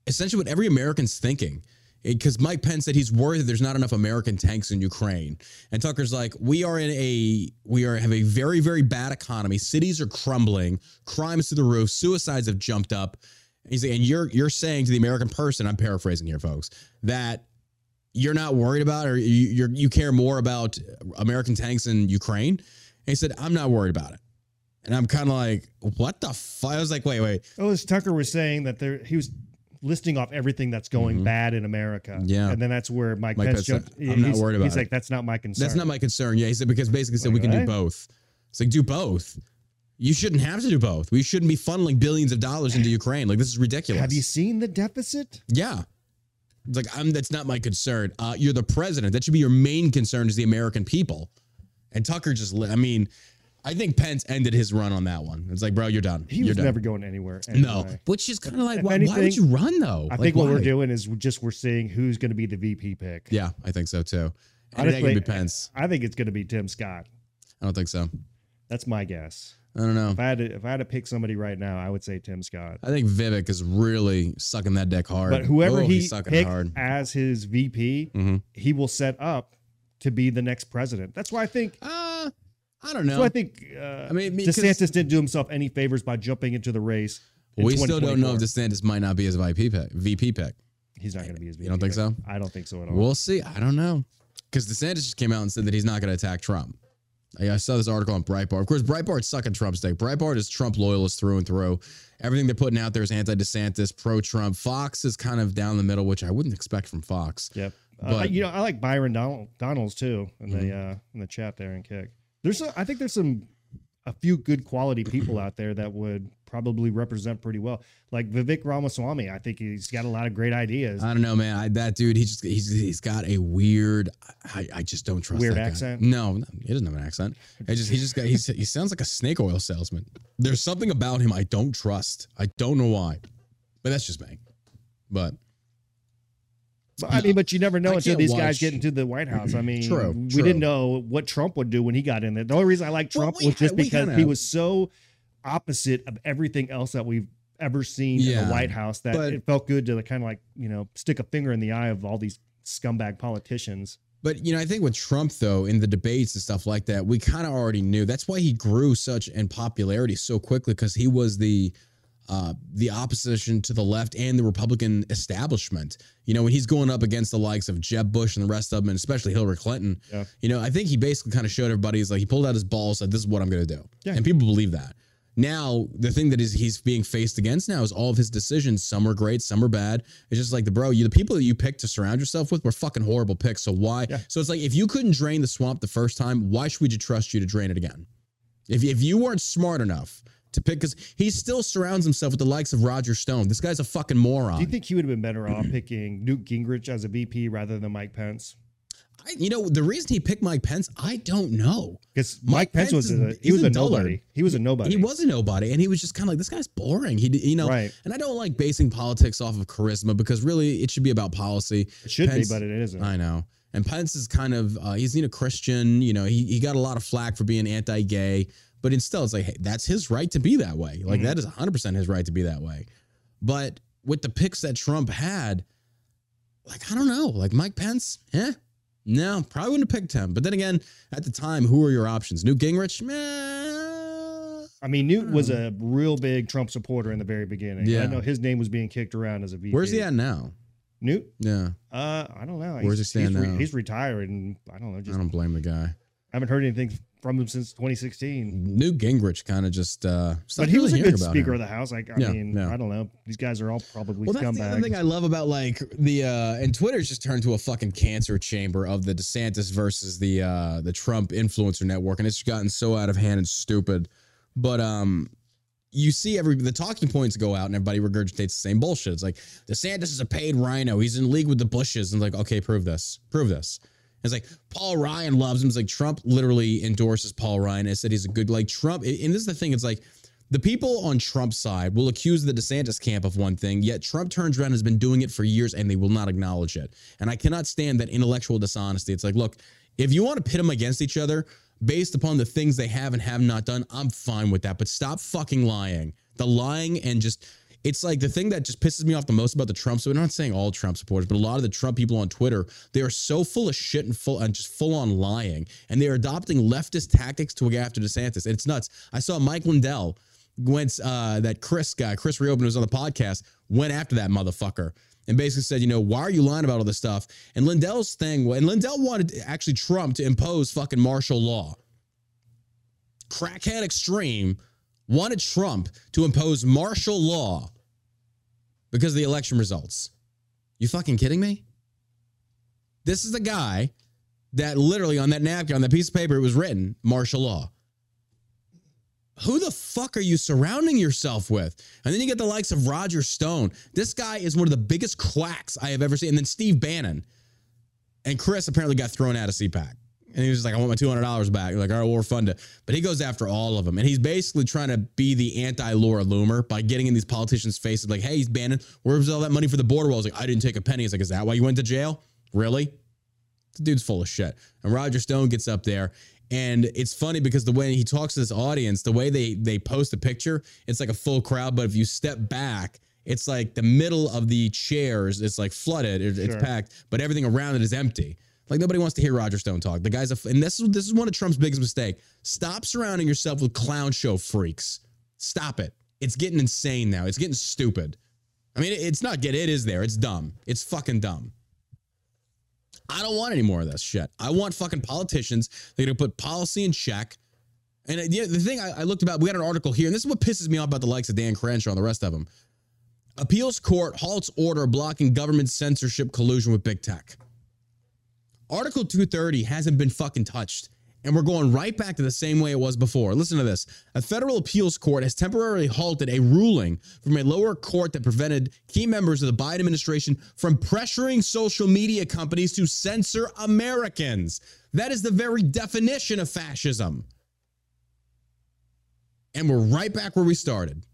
essentially what every American's thinking. Because Mike Pence said he's worried that there's not enough American tanks in Ukraine, and Tucker's like, "We are in a we are have a very very bad economy. Cities are crumbling, crimes to the roof, suicides have jumped up." And he's like, and you're you're saying to the American person, I'm paraphrasing here, folks, that you're not worried about or you you care more about American tanks in Ukraine. And he said, I'm not worried about it. And I'm kind of like, what the fuck? I was like, wait, wait. Oh, as Tucker was saying that there, he was listing off everything that's going bad in America. Mm-hmm. Yeah. and then that's where Mike, Mike Pence jumped. "I'm not he's- worried about He's it." like, that's not my concern. That's not my concern. Yeah, he said because basically said we can do both. It's like do both. You shouldn't have to do both. We shouldn't be funneling billions of dollars into Ukraine. Like this is ridiculous. Have you seen the deficit? Yeah. It's like I'm that's not my concern. Uh, you're the president. That should be your main concern is the American people. And Tucker just I mean, I think Pence ended his run on that one. It's like, bro, you're done. He you're was done. never going anywhere. no, anyway. which is kind of like why, why would you run though? I Like, think what we're doing is just we're seeing who's going to be the VP pick. Yeah, I think so too. And Honestly, it gonna be Pence. I think it's going to be Tim Scott. I don't think so. That's my guess. I don't know. If I had to, if I had to pick somebody right now, I would say Tim Scott. I think Vivek is really sucking that deck hard. But whoever Oh, he hard. as his VP, Mhm. he will set up to be the next president. That's why I think. Uh, I don't know. So I think uh, I mean, DeSantis didn't do himself any favors by jumping into the race. we still don't know if 2024. DeSantis might not be his VP pick. VP pick. He's not going to be his VP. You don't think pick. so? I don't think so at all. We'll see. I don't know. Because DeSantis just came out and said that he's not going to attack Trump. I saw this article on Breitbart. Of course, Breitbart's sucking Trump's dick. Breitbart is Trump loyalist through and through. Everything they're putting out there is anti-DeSantis, pro-Trump. Fox is kind of down the middle, which I wouldn't expect from Fox. Yep. Uh, But- Mm-hmm. you know, I like Byron Donald, Donalds too in the uh, in the chat there and kick. There's, a, I think there's some a few good quality people out there that would probably represent pretty well. Like Vivek Ramaswamy, I think he's got a lot of great ideas. I don't know, man. I, that dude, he just he's he's got a weird. I, I just don't trust Weird that guy. accent? No, no, he doesn't have an accent. I just he just got he's, he sounds like a snake oil salesman. There's something about him I don't trust. I don't know why, but that's just me. But But, I mean, but you never know I until these watch- guys get into the White House. I mean, True, we true. didn't know what Trump would do when he got in there. The only reason I like Well, Trump we was just because kinda- he was so opposite of everything else that we've ever seen in the White House that but- it felt good to kind of like you know stick a finger in the eye of all these scumbag politicians. But you know, I think with Trump though, in the debates and stuff like that, we kind of already knew. That's why he grew such in popularity so quickly because he was the uh, the opposition to the left and the Republican establishment. You know, when he's going up against the likes of Jeb Bush and the rest of them, and especially Hillary Clinton. Yeah. You know, I think he basically kind of showed everybody. He's like he pulled out his balls, said, "This is what I'm going to do," Yeah. and people believe that. Now, the thing that is he's being faced against now is all of his decisions. Some are great, some are bad. It's just like the bro, you the people that you picked to surround yourself with were fucking horrible picks. So why? Yeah. So it's like if you couldn't drain the swamp the first time, why should we trust you to drain it again? If if you weren't smart enough to pick, because he still surrounds himself with the likes of Roger Stone. This guy's a fucking moron. Do you think he would have been better off picking Newt Gingrich as a VP rather than Mike Pence? I, you know the reason he picked Mike Pence, I don't know. Because Mike Mike, Pence, was a, he was a a dullard. nobody. He was a nobody. He was a nobody, and he was just kind of like this guy's boring. He, you know, Right. and I don't like basing politics off of charisma because really it should be about policy. It should Pence- be, but it isn't. I know. And Pence is kind of uh, he's you know Christian. You know, he he got a lot of flack for being anti-gay, but instead it's like hey, that's his right to be that way. Like Mhm. that is 100 percent his right to be that way. But with the picks that Trump had, like I don't know, like Mike Pence, eh? No, probably wouldn't have picked him. But then again, at the time, who were your options? Newt Gingrich? Meh. I mean, Newt was a real big Trump supporter in the very beginning. Yeah. I know his name was being kicked around as a VP. Where's he at now? Newt? Yeah, Uh, I don't know. Where's he He's- stand he's, re- now? he's retired, and I don't know. I don't blame the guy. I haven't heard anything from him since 2016. Newt Gingrich kind of just. uh But he was a really good speaker him. of the house. Like, I Yeah, mean, yeah. I don't know. These guys are all probably Well, that's the other thing. I love about like the uh and Twitter's just turned to a fucking cancer chamber of the DeSantis versus the uh the Trump influencer network, and it's gotten so out of hand and stupid. But um you see every the talking points go out and everybody regurgitates the same bullshit. It's like DeSantis is a paid RINO. He's in league with the Bushes. And like, okay, prove this. Prove this. It's like Paul Ryan loves him. It's like Trump literally endorses Paul Ryan and said he's a good like Trump. And this is the thing. It's like the people on Trump's side will accuse the DeSantis camp of one thing, yet Trump turns around and has been doing it for years and they will not acknowledge it. And I cannot stand that intellectual dishonesty. It's like, look, if you want to pit them against each other based upon the things they have and have not done, I'm fine with that. But stop fucking lying. The lying and just it's like the thing that just pisses me off the most about the Trump. So we're not saying all Trump supporters, but a lot of the Trump people on Twitter, they are so full of shit and full and just full on lying, and they are adopting leftist tactics to go after DeSantis. And it's nuts. I saw Mike Lindell went uh, that Chris guy, Chris Reopen, was on the podcast, went after that motherfucker and basically said, you know, why are you lying about all this stuff? And Lindell's thing, and Lindell wanted actually Trump to impose fucking martial law. Crackhead extreme wanted Trump to impose martial law because of the election results. You fucking kidding me? This is the guy that literally on that napkin, on that piece of paper, it was written martial law. Who the fuck are you surrounding yourself with? And then you get the likes of Roger Stone. This guy is one of the biggest quacks I have ever seen. And then Steve Bannon. And Chris apparently got thrown out of CPAC. And he was like, I want my $200 back. Like, all right, well, we're fund it. But he goes after all of them. And he's basically trying to be the anti Laura Loomer by getting in these politicians' faces like, hey, he's Bannon. Where's all that money for the border walls? Like, I didn't take a penny. He's like, is that why you went to jail? Really? The dude's full of shit. And Roger Stone gets up there. And it's funny because the way he talks to this audience, the way they they post a picture, it's like a full crowd. But if you step back, it's like the middle of the chairs is like flooded, it- it's Sure. packed, but everything around it is empty. Like nobody wants to hear Roger Stone talk. The guy's a, and this is this is one of Trump's biggest mistake. Stop surrounding yourself with clown show freaks. Stop it. It's getting insane now. It's getting stupid. I mean, it's not get. It is there. It's dumb. It's fucking dumb. I don't want any more of this shit. I want fucking politicians. They're gonna put policy in check. And uh, the, the thing I, I looked about, we had an article here, and this is what pisses me off about the likes of Dan Crenshaw and the rest of them. Appeals court halts order blocking government censorship collusion with big tech. Article 230 hasn't been fucking touched. And we're going right back to the same way it was before. Listen to this. A federal appeals court has temporarily halted a ruling from a lower court that prevented key members of the Biden administration from pressuring social media companies to censor Americans. That is the very definition of fascism. And we're right back where we started.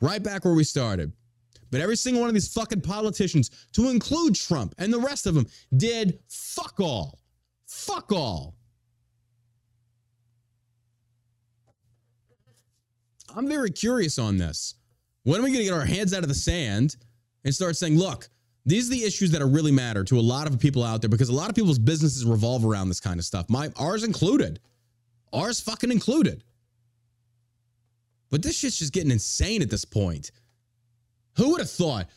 right back where we started. But every single one of these fucking politicians, to include Trump and the rest of them, did fuck all. Fuck all. I'm very curious on this. When are we going to get our hands out of the sand and start saying, look, these are the issues that are really matter to a lot of people out there because a lot of people's businesses revolve around this kind of stuff. My ours included. Ours fucking included. But this shit's just getting insane at this point. Who would have thought?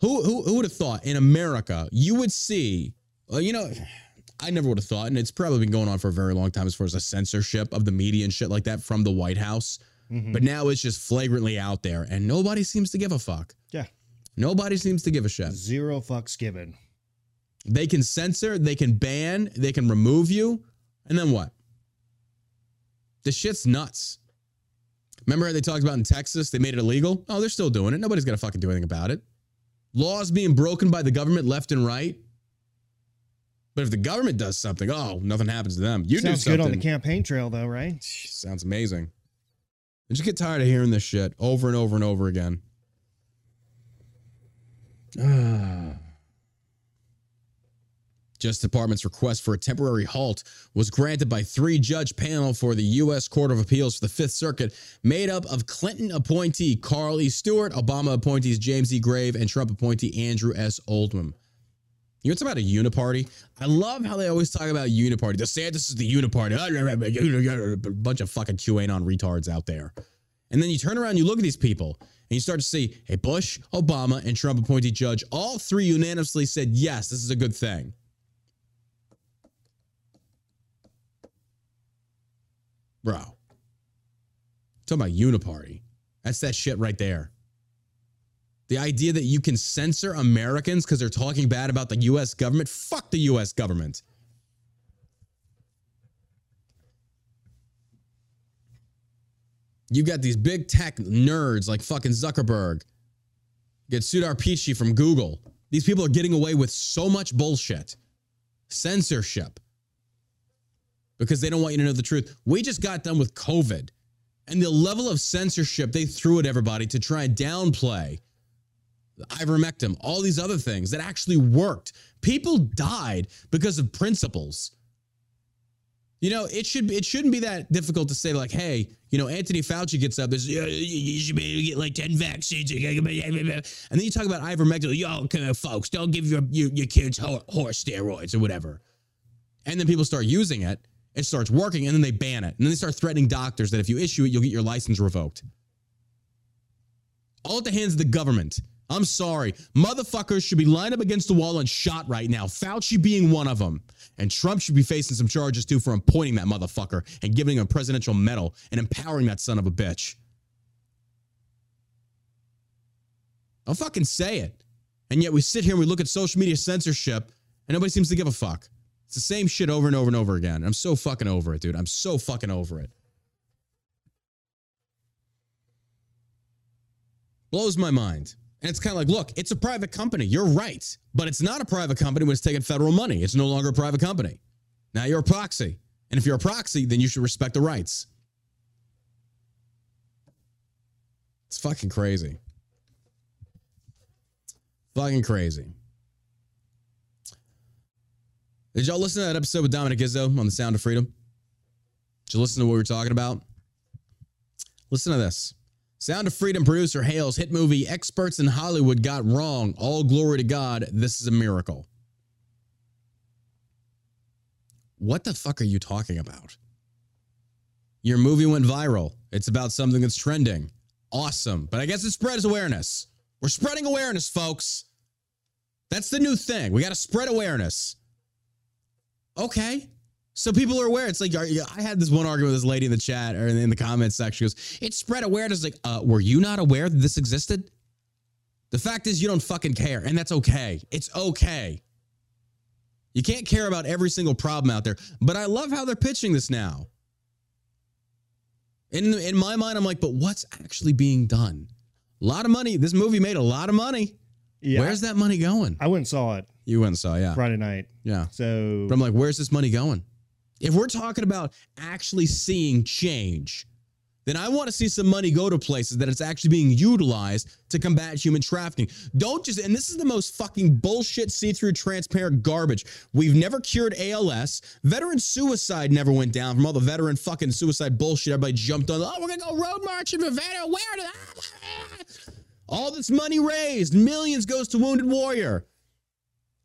Who who, who would have thought in America you would see? Well, you know, I never would have thought, and it's probably been going on for a very long time as far as the censorship of the media and shit like that from the White House. Mhm. But now it's just flagrantly out there, and nobody seems to give a fuck. Yeah. Nobody seems to give a shit. Zero fucks given. They can censor, they can ban, they can remove you, and then what? The shit's nuts. Remember how they talked about in Texas, they made it illegal? Oh, they're still doing it. Nobody's gonna fucking do anything about it. Laws being broken by the government left and right. But if the government does something, oh, nothing happens to them. You Sounds do something. good on the campaign trail, though, right? Sounds amazing. I just get tired of hearing this shit over and over and over again. Justice Department's request for a temporary halt was granted by three judge panel for the U.S. Court of Appeals for the Fifth Circuit, made up of Clinton appointee Carl E. Stewart, Obama appointees James E. Grave, and Trump appointee Andrew S. Oldham. You know what's about a uniparty? I love how they always talk about uniparty. DeSantis is the uniparty. A bunch of fucking QAnon retards out there. And then you turn around, you look at these people, and you start to see, hey, Bush, Obama, and Trump appointee judge, all three unanimously said, yes, this is a good thing. Bro. Talking about uniparty. That's that shit right there. The idea that you can censor Americans because they're talking bad about the US government, fuck the US government. You got these big tech nerds like fucking Zuckerberg. Get Sundar Pichai from Google. These people are getting away with so much bullshit. Censorship. Because they don't want you to know the truth. We just got done with COVID. And the level of censorship they threw at everybody to try and downplay ivermectin, all these other things that actually worked. People died because of principles. You know, it should it shouldn't be that difficult to say like, hey, you know, Anthony Fauci gets up, yeah, you should be able to get like ten vaccines, and then you talk about ivermectin. Yo, on, folks, don't give your your, your kids horse steroids or whatever. And then people start using it, it starts working, and then they ban it, and then they start threatening doctors that if you issue it, you'll get your license revoked. All at the hands of the government. I'm sorry. Motherfuckers should be lined up against the wall and shot right now. Fauci being one of them. And Trump should be facing some charges too for appointing that motherfucker and giving him a presidential medal and empowering that son of a bitch. I'll fucking say it. And yet we sit here and we look at social media censorship and nobody seems to give a fuck. The same shit over and over and over again. I'm so fucking over it, dude. I'm so fucking over it. Blows my mind. And it's kind of like, look, it's a private company. You're right. But it's not a private company when it's taking federal money. It's no longer a private company. Now you're a proxy. And if you're a proxy, then you should respect the rights. It's fucking crazy. Fucking crazy. Did y'all listen to that episode with Dominic Izzo on the Sound of Freedom? Did you listen to what we were talking about? Listen to this. Sound of Freedom producer hails hit movie experts in Hollywood got wrong. All glory to God. This is a miracle. What the fuck are you talking about? Your movie went viral. It's about something that's trending. Awesome. But I guess it spreads awareness. We're spreading awareness, folks. That's the new thing. We got to spread awareness. Okay. So people are aware. It's like are, I had this one argument with this lady in the chat or in, the comments section. She goes, "It's spread awareness." Like, uh, were you not aware that this existed? The fact is, you don't fucking care, and that's okay. It's okay. You can't care about every single problem out there. But I love how they're pitching this now. In in my mind, I'm like, but what's actually being done? A lot of money. This movie made a lot of money. Yeah. Where's that money going? I went and saw it You went and saw, yeah, Friday night. yeah. So But I'm like, where's this money going? If we're talking about actually seeing change, then I want to see some money go to places that it's actually being utilized to combat human trafficking. Don't just, and this is the most fucking bullshit, see through, transparent garbage. We've never cured ALS. Veteran suicide never went down from all the veteran fucking suicide bullshit. Everybody jumped on, oh, we're going to go road marching for veteran. Where All this money raised, millions goes to Wounded Warrior.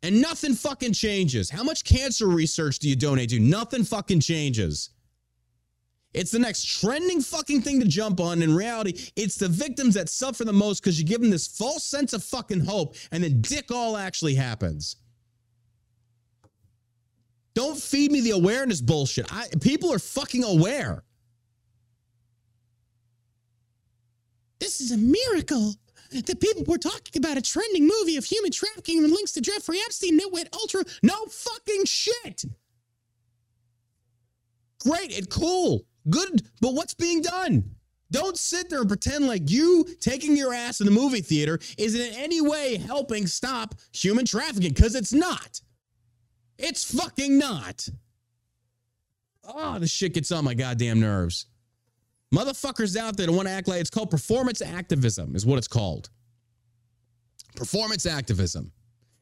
And nothing fucking changes. How much cancer research do you donate to? Nothing fucking changes. It's the next trending fucking thing to jump on. In reality, it's the victims that suffer the most because you give them this false sense of fucking hope and then dick all actually happens. Don't feed me the awareness bullshit. I, people are fucking aware. This is a miracle. The people were talking about a trending movie of human trafficking and links to Jeffrey Epstein, nitwit, ultra. No fucking shit. Great, it cool. Good, but what's being done? Don't sit there and pretend like you taking your ass in the movie theater is in any way helping stop human trafficking because it's not. It's fucking not. Ah, oh, this shit gets on my goddamn nerves. Motherfuckers out there that want to act like it's called performance activism, is what it's called. Performance activism.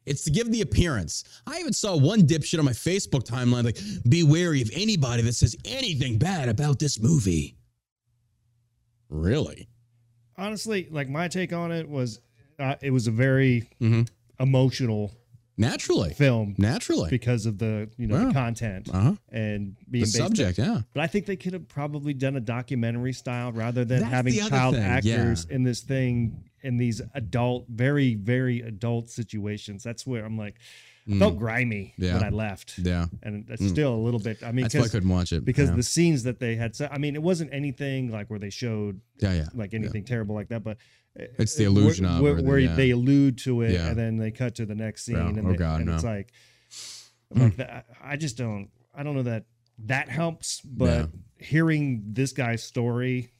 It's to give the appearance. I even saw one dipshit on my Facebook timeline like, be wary of anybody that says anything bad about this movie. Really? Honestly, like my take on it was, uh, it was a very Mhm. emotional Naturally. film Naturally. because of the you know Yeah. the content Uh-huh. and being The subject, yeah. But I think they could have probably done a documentary style rather than That's having child thing, actors yeah. in this thing in these adult, very, very adult situations. That's where I'm like, I felt grimy Mm. Yeah. when I left. Yeah. And it's still a little bit. I mean, That's why I couldn't watch it. because yeah. the scenes that they had, I mean, it wasn't anything like where they showed yeah, yeah. like anything terrible like that, but It's the illusion where, of where, where yeah. they allude to it Yeah. and then they cut to the next scene Yeah. and, Oh, they- God, and it's like, hmm. like that, I just don't, I don't know that that helps, but hearing this guy's story,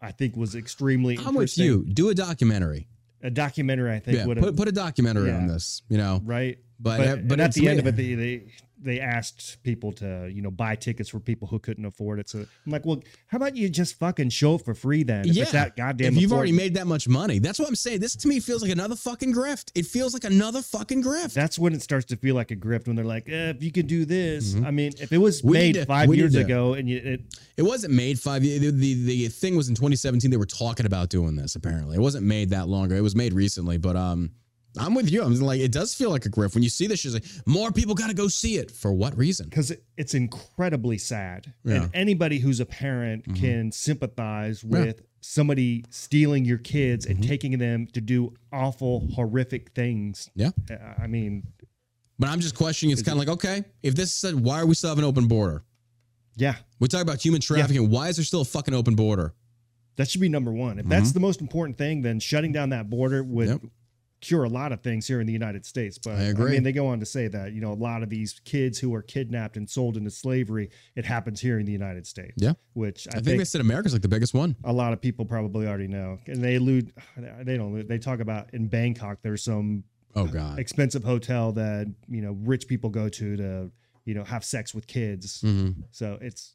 I think was extremely. I'm with you. Do a documentary. A documentary, I think Yeah. would Put, put a documentary on this, you know. right. But- but, but but at the end of it, they, they they asked people to you know buy tickets for people who couldn't afford it. So I'm like, well, how about you just fucking show it for free then? If yeah. it's that goddamn. if you've already made that much money. That's what I'm saying. This to me feels like another fucking grift. It feels like another fucking grift. That's when it starts to feel like a grift when they're like, eh, if you can do this. I mean, if it was Mm-hmm. We made to- five years to- ago and you, it, It wasn't made five. The, the the thing was in 2017. They were talking about doing this. Apparently, it wasn't made that long ago. It was made recently. But um, I'm with you. I'm like, it does feel like a grift when you see this. She's like, more people got to go see it. For what reason? because it, it's incredibly sad. Yeah. And anybody who's a parent Mhm. can sympathize with somebody stealing your kids Mm-hmm. and taking them to do awful, horrific things. Yeah. Uh, I mean, But I'm just questioning. It's kind of like, okay, if this said, why are we still have an open border? yeah, We talk about human trafficking. Why is there still a fucking open border? that should be number one. If that's the most important thing, then shutting down that border would Mm-hmm. Yep. Cure a lot of things here in the United States. But I agree. mean, they go on to say that, you know, a lot of these kids who are kidnapped and sold into slavery, it happens here in the United States. Yeah. Which I, I, think, they said America's like the biggest one. a lot of people probably already know. And they allude, they don't, they talk about in Bangkok, there's some Oh God. expensive hotel that, you know, rich people go to to, you know, have sex with kids. Mhm. So it's,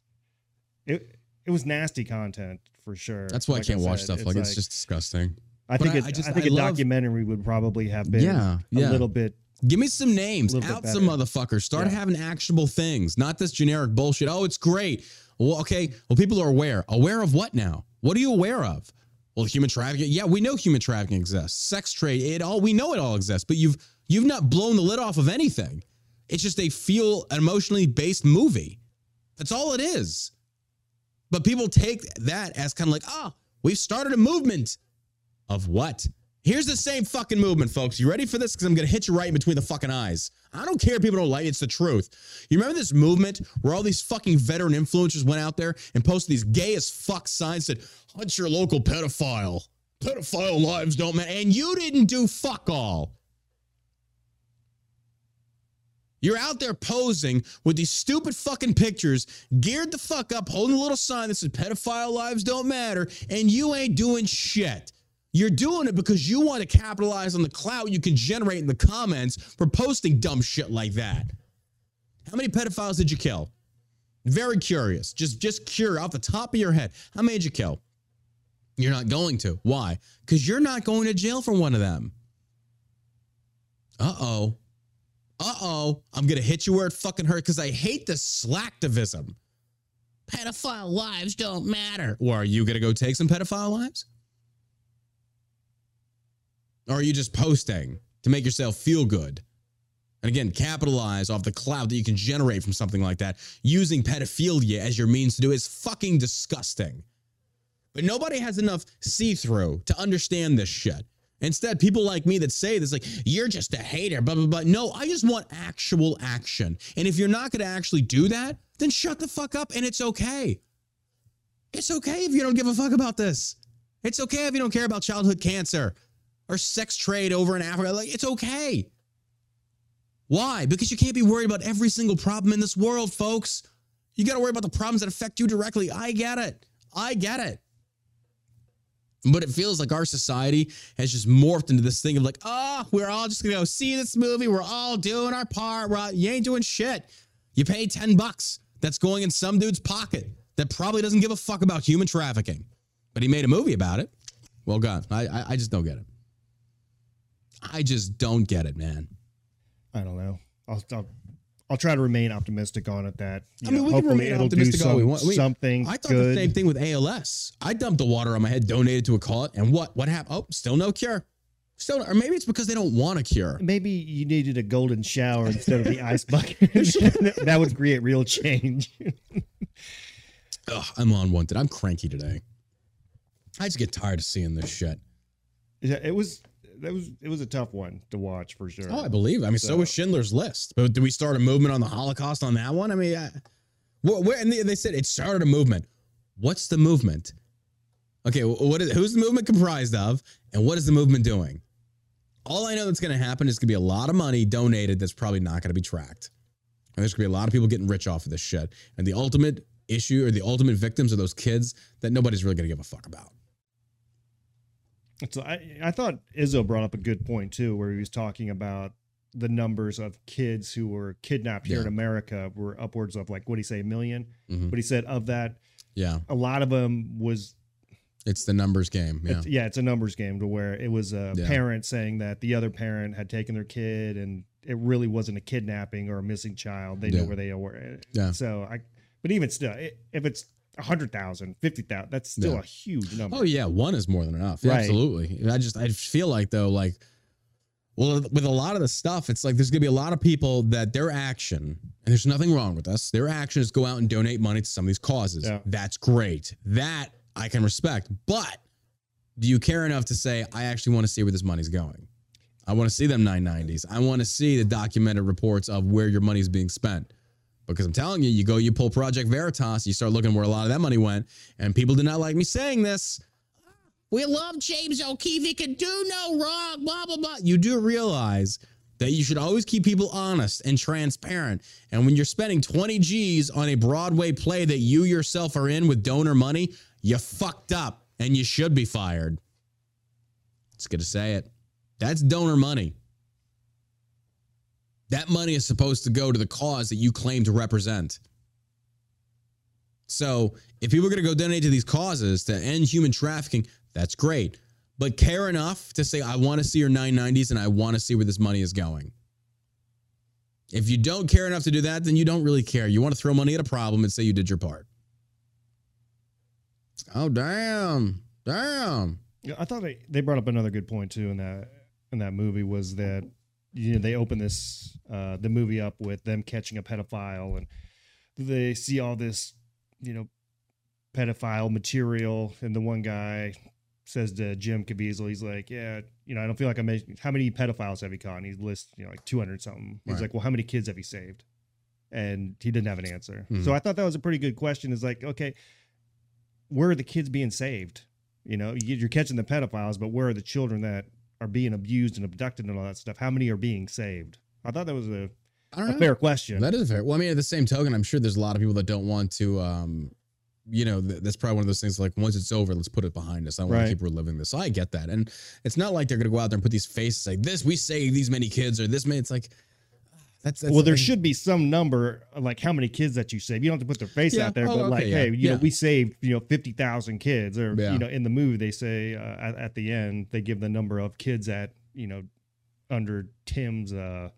it, it was nasty content for sure. That's why Like I can't watch said, stuff like it's just disgusting. I but think I- it, I I, think I a love- documentary would probably have been Yeah, yeah. a little bit. Give me some names. Out some motherfuckers. Start Yeah. having actionable things, not this generic bullshit. Oh, it's great. Well, okay. Well, people are aware. Aware of what now? What are you aware of? Well, human trafficking. Yeah, we know human trafficking exists. Sex trade. It all. We know it all exists. But you've you've not blown the lid off of anything. It's just a feel an emotionally based movie. That's all it is. But people take that as kind of like, oh, we've started a movement of what? Here's the same fucking movement, folks. You ready for this? Because I'm going to hit you right in between the fucking eyes. I don't care if people don't like it. It's the truth. You remember this movement where all these fucking veteran influencers went out there and posted these gay as fuck signs that hunt your local pedophile. Pedophile lives don't matter. And you didn't do fuck all. You're out there posing with these stupid fucking pictures, geared the fuck up, holding a little sign that says pedophile lives don't matter, and you ain't doing shit. You're doing it because you want to capitalize on the clout you can generate in the comments for posting dumb shit like that. How many pedophiles did you kill? Very curious. Just just curious off the top of your head. How many did you kill? You're not going to. Why? Because you're not going to jail for one of them. Uh oh. Uh oh. I'm gonna hit you where it fucking hurts because I hate the slacktivism. Pedophile lives don't matter. Or are you gonna go take some pedophile lives? Or are you just posting to make yourself feel good? And again, capitalize off the clout that you can generate from something like that. Using pedophilia as your means to do is fucking disgusting. But nobody has enough see through to understand this shit. Instead, people like me that say this, like, you're just a hater, blah, blah, blah. No, I just want actual action. And if you're not going to actually do that, then shut the fuck up and it's okay. It's okay if you don't give a fuck about this. It's okay if you don't care about childhood cancer or sex trade over in Africa. Like, it's okay. Why? Because you can't be worried about every single problem in this world, folks. You got to worry about the problems that affect you directly. I get it. I get it. But it feels like our society has just morphed into this thing of like, oh, we're all just gonna go see this movie. We're all doing our part. We're all, you ain't doing shit. You pay 10 bucks. That's going in some dude's pocket that probably doesn't give a fuck about human trafficking. But he made a movie about it. Well, God, I, I, I just don't get it. I just don't get it, man. I don't know. I'll, I'll I'll try to remain optimistic on it. That you I mean, know, we can remain optimistic do all we want. We- something I thought good. the same thing with ALS. I dumped the water on my head, donated to a cause, and what? What happened? Oh, still no cure. Still, or maybe it's because they don't want a cure. Maybe you needed a golden shower instead of the ice bucket. that would create real change. Ugh, I'm unwanted. I'm cranky today. I just get tired of seeing this shit. Yeah, it was that was it was a tough one to watch for sure. Oh, I believe. it. I mean, so, So- was Schindler's List. But did we start a movement on the Holocaust on that one? I mean, I, where and they, they said it started a movement. What's the movement? Okay, what is who's the movement comprised of, and what is the movement doing? All I know that's going to happen is going to be a lot of money donated that's probably not going to be tracked. And there's going to be a lot of people getting rich off of this shit. And the ultimate issue or the ultimate victims are those kids that nobody's really going to give a fuck about. So I I thought Izzo brought up a good point too, where he was talking about the numbers of kids who were kidnapped here Yeah. in America were upwards of like what do he say a 1000000 Mhm. But he said of that, Yeah, a lot of them was it's the numbers game. Yeah. It's, yeah, it's a numbers game to where it was a Yeah. parent saying that the other parent had taken their kid and it really wasn't a kidnapping or a missing child. They Yeah. know where they were. Yeah. So I, but even still, if it's a hundred thousand, fifty thousand, that's still Yeah. a huge number. Oh yeah, one is more than enough. Right. Absolutely. I just I feel like though, like, well, with a lot of the stuff, it's like there's gonna be a lot of people that their action, and there's nothing wrong with us. Their action is go out and donate money to some of these causes. Yeah. That's great. That I can respect. But do you care enough to say I actually want to see where this money's going? I want to see them 990s. I want to see the documented reports of where your money is being spent. Because I'm telling you, you go, you pull Project Veritas, you start looking where a lot of that money went, and people did not like me saying this. We love James O'Keefe. He can do no wrong, blah, blah, blah. You do realize that you should always keep people honest and transparent. And when you're spending 20 G's on a Broadway play that you yourself are in with donor money, you fucked up and you should be fired. It's good to say it. That's donor money. That money is supposed to go to the cause that you claim to represent. So if people are going to go donate to these causes to end human trafficking, that's great. But care enough to say, I want to see your 990s and I want to see where this money is going. If you don't care enough to do that, then you don't really care. You want to throw money at a problem and say you did your part. Oh, damn. Damn. Yeah, I thought they, they brought up another good point too in that in that movie was that you know they open this uh the movie up with them catching a pedophile and they see all this you know pedophile material. And the one guy says to Jim Caviezel he's like yeah you know I don't feel like I made how many pedophiles have you caught? And he lists you know like 200 something. He's Right. like well how many kids have you saved? And he didn't have an answer. Mhm. so I thought that was a pretty good question. Is like okay where are the kids being saved? You know, you're catching the pedophiles, but where are the children that are being abused and abducted and all that stuff? How many are being saved? I thought that was a, I don't a fair question. That is fair. Well, I mean, at the same token, I'm sure there's a lot of people that don't want to, um, you know, th- that's probably one of those things like once it's over, let's put it behind us. I don't want Right. to keep reliving this. So I get that. And it's not like they're going to go out there and put these faces like this, we save these many kids or this many. It's like, That's, that's well, there should be some number, like how many kids that you save. You don't have to put their face Yeah. out there, Oh, but like, yeah. hey, you Yeah. know, we saved, you know, fifty thousand kids, or you know, in the movie they say uh, at, at the end they give the number of kids at you know under Tim's uh,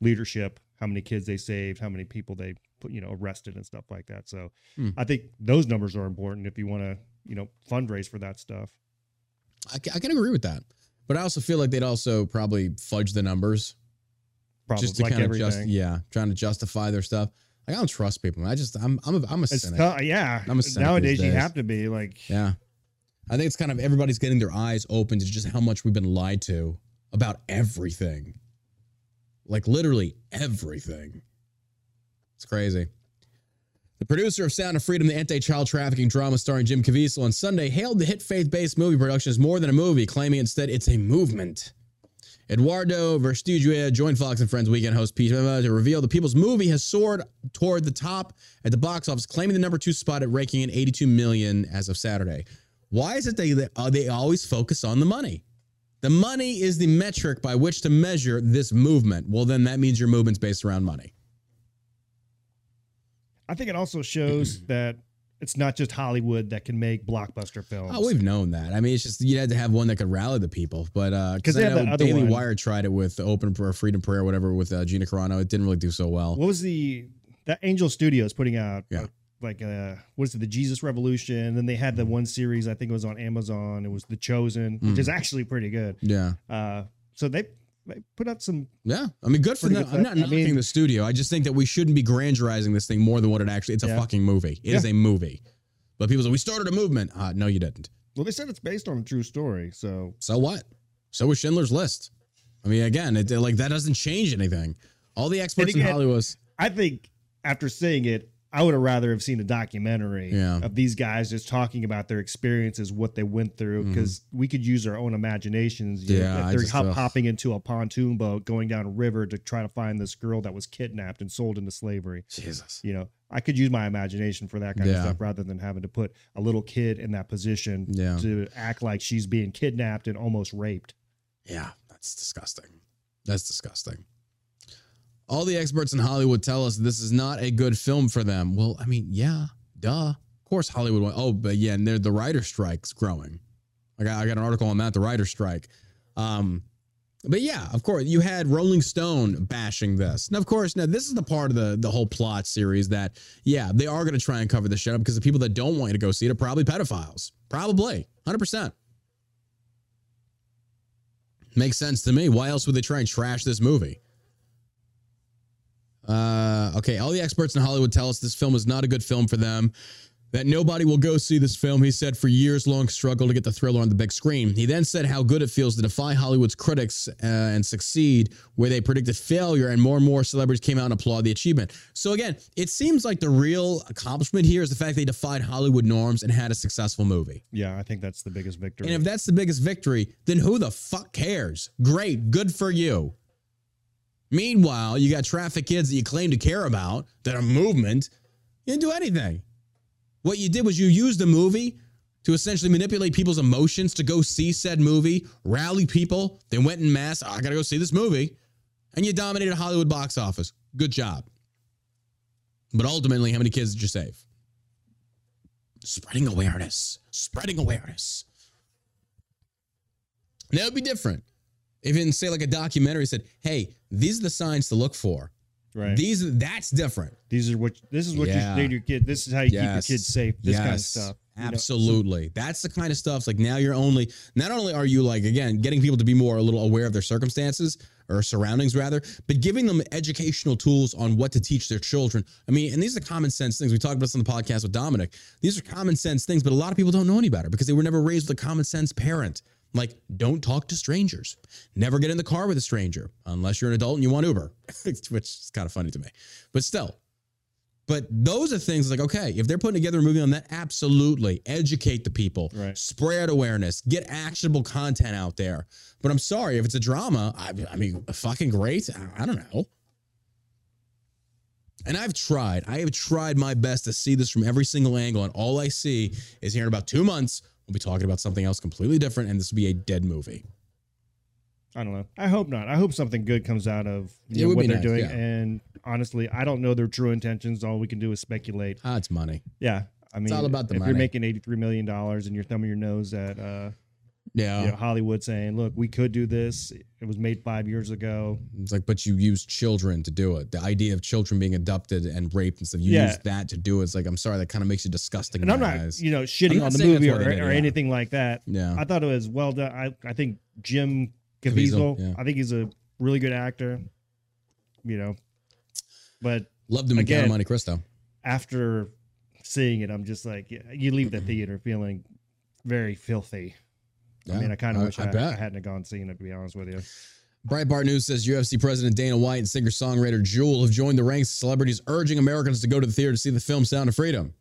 leadership, how many kids they saved, how many people they put, you know, arrested and stuff like that. So Hmm. I think those numbers are important if you want to, you know, fundraise for that stuff. I, I can agree with that. But I also feel like they'd also probably fudge the numbers Probably just to like kind of just yeah, trying to justify their stuff. Like I don't trust people. I just I'm I'm a, I'm a It's cynic. tough- yeah. I'm a cynic Nowadays you have to be like, Yeah. I think it's kind of everybody's getting their eyes open to just how much we've been lied to about everything. Like literally everything. It's crazy. The producer of Sound of Freedom, the anti-child trafficking drama starring Jim Caviezel on Sunday, hailed the hit faith-based movie production as more than a movie, claiming instead it's a movement. Eduardo Verástegui joined Fox and Friends weekend host Pete to reveal the People's Movie has soared toward the top at the box office, claiming the number two spot at raking in 82 million as of Saturday. Why is it they uh, they always focus on the money? The money is the metric by which to measure this movement. Well, then that means your movement's based around money. I think it also shows that it's not just Hollywood that can make blockbuster films. Oh, we've known that. I mean, it's just you had to have one that could rally the people. But because 'Cause I know Daily one. Wire tried it with Open for Freedom Prayer, whatever, with uh, Gina Carano, it didn't really do so well. what was the that Angel Studios putting out? Yeah. uh, like uh, what is it? The Jesus Revolution. And then they had the one series I think it was on Amazon. It was The Chosen, which Mm. is actually pretty good. Yeah, Uh, so they put out some. yeah. I mean, good for them. good I'm not. I knocking mean- the studio. I just think that we shouldn't be grandirizing this thing more than what it actually. It's a fucking movie. It is Yeah. a movie. But people say we started a movement. Uh, no, you didn't. Well, they said it's based on a true story. So So what? So was Schindler's List. I mean, again, it like that doesn't change anything. All the experts in again- Hollywood. I think after seeing it, I would have rather have seen a documentary Yeah. of these guys just talking about their experiences, what they went through, because we could use our own imaginations. you Mm-hmm. Yeah, I they're just, hop, hopping into a pontoon boat, going down a river to try to find this girl that was kidnapped and sold into slavery. Jesus. You know, I could use my imagination for that kind Yeah. of stuff rather than having to put a little kid in that position Yeah. to act like she's being kidnapped and almost raped. Yeah, that's disgusting. That's disgusting. All the experts in Hollywood tell us this is not a good film for them. Well, I mean, yeah, duh. Of course, Hollywood. Went, oh, but yeah, and there- the writer strike's growing. I got, I got an article on that. The writer strike. Um, but yeah, of course, you had Rolling Stone bashing this. Now, of course, now this is the part of the the whole plot series that yeah, they are going to try and cover this shit up because the people that don't want you to go see it are probably pedophiles. Probably, hundred percent. Makes sense to me. Why else would they try and trash this movie? Uh, okay, all the experts in Hollywood tell us this film is not a good film for them. That nobody will go see this film. He said for years long struggle to get the thriller on the big screen. He then said how good it feels to defy Hollywood's critics uh, and succeed where they predicted failure, and more and more celebrities came out and applaud the achievement. So again, it seems like the real accomplishment here is the fact they defied Hollywood norms and had a successful movie. Yeah, I think that's the biggest victory. And if that's the biggest victory, then who the fuck cares? Great, good for you. Meanwhile, you got traffic kids that you claim to care about that are movement. You didn't do anything. What you did was you used the movie to essentially manipulate people's emotions to go see said movie, rally people. They went in mass. "Oh, I got to go see this movie. And you dominated Hollywood box office. Good job. But ultimately, how many kids did you save? Spreading awareness. Spreading awareness. That would be different. If in say like a documentary said, "Hey, these are the signs to look for." right. These that's different. These are what this is what Yeah. you need your kid. This is how you keep your kids safe. This kind of stuff. you know? Absolutely. That's the kind of stuff. Like now you're only not only are you like again getting people to be more a little aware of their circumstances or surroundings rather, but giving them educational tools on what to teach their children. I mean, and these are common sense things. We talked about this on the podcast with Dominic. These are common sense things, but a lot of people don't know any better because they were never raised with a common sense parent. Like, don't talk to strangers. Never get in the car with a stranger unless you're an adult and you want Uber, which is kind of funny to me. But still, but those are things like, okay, if they're putting together a movie on that, absolutely educate the people, Right. spread awareness, get actionable content out there. But I'm sorry, if it's a drama, I, I mean, fucking great. I, I don't know. And I've tried, I have tried my best to see this from every single angle. And all I see is here in about two months, we'll be talking about something else completely different. And this will be a dead movie. I don't know. I hope not. I hope something good comes out of know, what they're nice, doing. yeah. And honestly, I don't know their true intentions. All we can do is speculate. Ah, it's money. Yeah. I mean, it's all about the if money. you're making $83 million and you're thumbing your nose at uh, Yeah. you know, Hollywood saying, look, we could do this. It was made five years ago. It's like, but you use children to do it. The idea of children being abducted and raped and stuff, you Yeah. use that to do it. It's like, I'm sorry, that kind of makes you disgusting. And I'm not, eyes. you know, shitting on the movie or, did, or yeah. anything like that. yeah. I thought it was well done. I, I think Jim Caviezel, Caviezel, yeah. I think he's a really good actor, you know, but Loved him again- Monte Cristo. after seeing it, I'm just like, you leave the theater feeling very filthy. I mean, I kind of wish I, I I, hadn't have gone seen it, to be honest with you. Breitbart News says UFC President Dana White and singer songwriter Jewel have joined the ranks of celebrities urging Americans to go to the theater to see the film Sound of Freedom.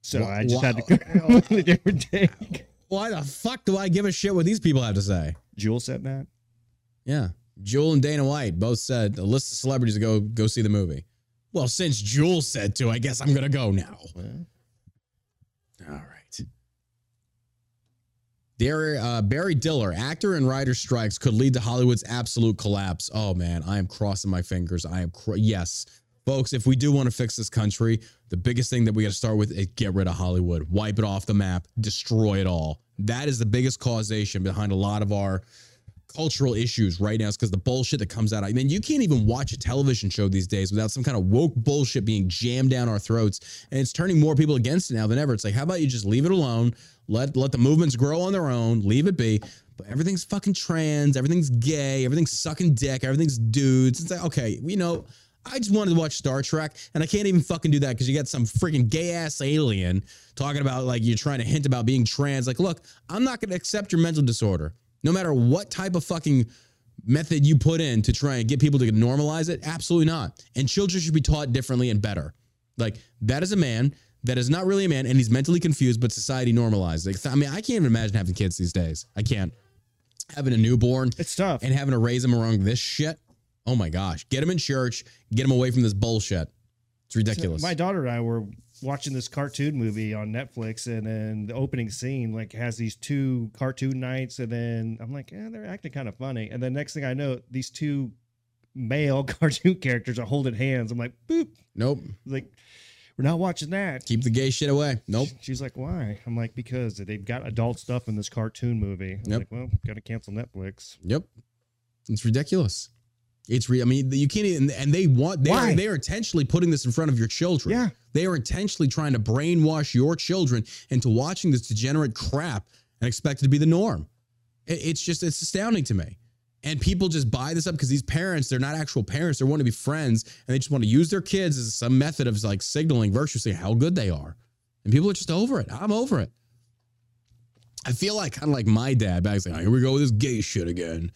So I just had to go with a different take. Why the fuck do I give a shit what these people have to say? Jewel said that. Yeah. Jewel and Dana White both said a list of celebrities to go go see the movie. Well, since Jewel said to, I guess I'm gonna go now. Well, All right. Barry, uh, Barry Diller, actor and writer strikes could lead to Hollywood's absolute collapse. Oh man, I am crossing my fingers. I am yes, folks. If we do want to fix this country, the biggest thing that we got to start with is get rid of Hollywood, wipe it off the map, destroy it all. That is the biggest causation behind a lot of our cultural issues right now is because the bullshit that comes out. I mean, you can't even watch a television show these days without some kind of woke bullshit being jammed down our throats. And it's turning more people against it now than ever. It's like, how about you just leave it alone? Let let the movements grow on their own, leave it be. But everything's fucking trans, everything's gay, everything's sucking dick, everything's dudes. It's like, okay, you know, I just wanted to watch Star Trek, and I can't even fucking do that because you got some freaking gay ass alien talking about like you're trying to hint about being trans. Like, look, I'm not to accept your mental disorder, no matter what type of fucking method you put in to try and get people to normalize it. Absolutely not. And children should be taught differently and better. Like that is a man that is not really a man, and he's mentally confused, but society normalized. Like, I mean, I can't even imagine having kids these days. I can't having a newborn it's tough. and having to raise them around this shit. Oh my gosh. Get them in church, get them away from this bullshit. It's ridiculous. My daughter and I were watching this cartoon movie on Netflix, and then the opening scene like has these two cartoon knights, and then I'm like, yeah, they're acting kind of funny. And then next thing I know, these two male cartoon characters are holding hands. I'm like, boop. nope. Like, we're not watching that. Keep the gay shit away. Nope. She's like, why? I'm like, because they've got adult stuff in this cartoon movie. I'm Yep. like, well, gotta cancel Netflix. Yep. It's ridiculous. It's real. I mean, you can't even, and they want, they Why? are, they are intentionally putting this in front of your children. Yeah. They are intentionally trying to brainwash your children into watching this degenerate crap and expect it to be the norm. It- it's just, it's astounding to me. And people just buy this up because these parents, they're not actual parents. They want to be friends and they just want to use their kids as some method of like signaling virtuously how good they are. And people are just over it. I'm over it. I feel like kind of like my dad back then. Here we go with this gay shit again.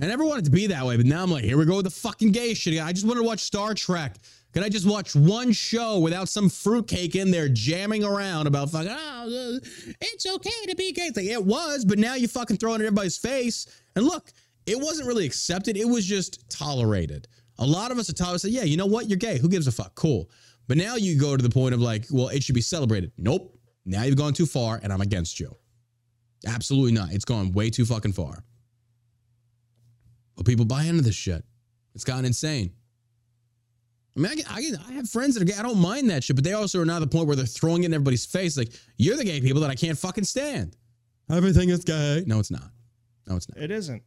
I never wanted to be that way, but now I'm like, here we go with the fucking gay shit. I just want to watch Star Trek. Can I just watch one show without some fruitcake in there jamming around about fucking, oh, uh, it's okay to be gay? It's like, it was, but now you fucking throw it in everybody's face. And look, it wasn't really accepted. It was just tolerated. A lot of us are tolerated. Say, yeah, you know what? You're gay. Who gives a fuck? Cool. But now you go to the point of like, well, it should be celebrated. Nope. Now you've gone too far and I'm against you. Absolutely not. It's gone way too fucking far. But people buy into this shit. It's gotten insane. I mean, I, get- I, get- I have friends that are gay. I don't mind that shit, but they also are now at the point where they're throwing it in everybody's face. Like, you're the gay people that I can't fucking stand. Everything is gay. No, it's not. No, it's not. It isn't.